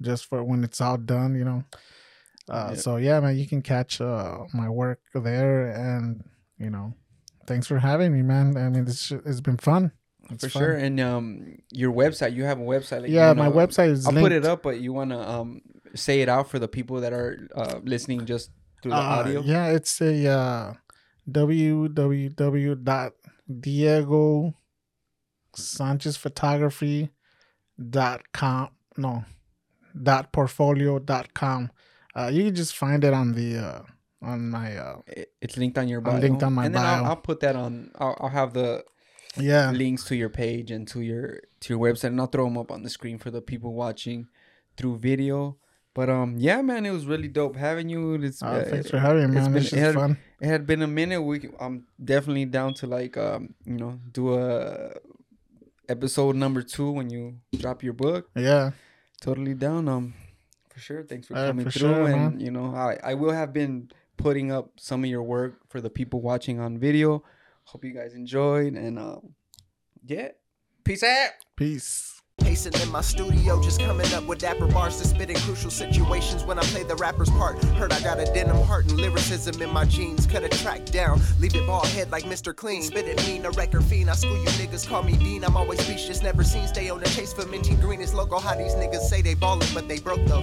Speaker 3: just for when it's all done, you know. Uh,
Speaker 2: Yeah.
Speaker 3: So yeah, man, you can catch uh, my work there, and you know, thanks for having me, man. I mean, this it's been fun. It's
Speaker 2: for
Speaker 3: fun.
Speaker 2: sure. And um, your website, you have a website. Like, you
Speaker 3: Yeah, my website is.
Speaker 2: I'll
Speaker 3: linked.
Speaker 2: put it up, but you wanna um say it out for the people that are uh listening just through the
Speaker 3: Uh,
Speaker 2: audio.
Speaker 3: Yeah, it's a uh, www.diego Sanchez Photography no dot portfolio dot com. Uh, you can just find it on the uh, on my uh,
Speaker 2: It's linked on your bio.
Speaker 3: Linked on my
Speaker 2: and then I'll. I'll put that on. I'll, I'll have the
Speaker 3: yeah
Speaker 2: links to your page and to your to your website and I'll throw them up on the screen for the people watching through video. But um yeah man, it was really dope having you. It's,
Speaker 3: Uh,
Speaker 2: uh,
Speaker 3: thanks for having me, man.
Speaker 2: been-
Speaker 3: This
Speaker 2: it had-
Speaker 3: fun.
Speaker 2: it had been a minute. We I'm definitely down to like um you know do a episode number 2 when you drop your book.
Speaker 3: Yeah,
Speaker 2: Totally down um for sure. Thanks for
Speaker 3: Uh,
Speaker 2: coming
Speaker 3: for
Speaker 2: through
Speaker 3: sure,
Speaker 2: and
Speaker 3: man.
Speaker 2: you know I I will have been putting up some of your work for the people watching on video. Hope you guys enjoyed and um yeah. Peace out.
Speaker 3: peace.
Speaker 1: Pacing in my studio, just coming up with dapper bars to spit in crucial situations when I play the rapper's part. Heard I got a denim heart and lyricism in my jeans. Cut a track down, leave it bald head like Mr. Clean. Spit it mean, a record fiend. I school you niggas, call me Dean. I'm always speechless, never seen. Stay on the chase for minty green. It's local how these niggas say they ballin', but they broke though.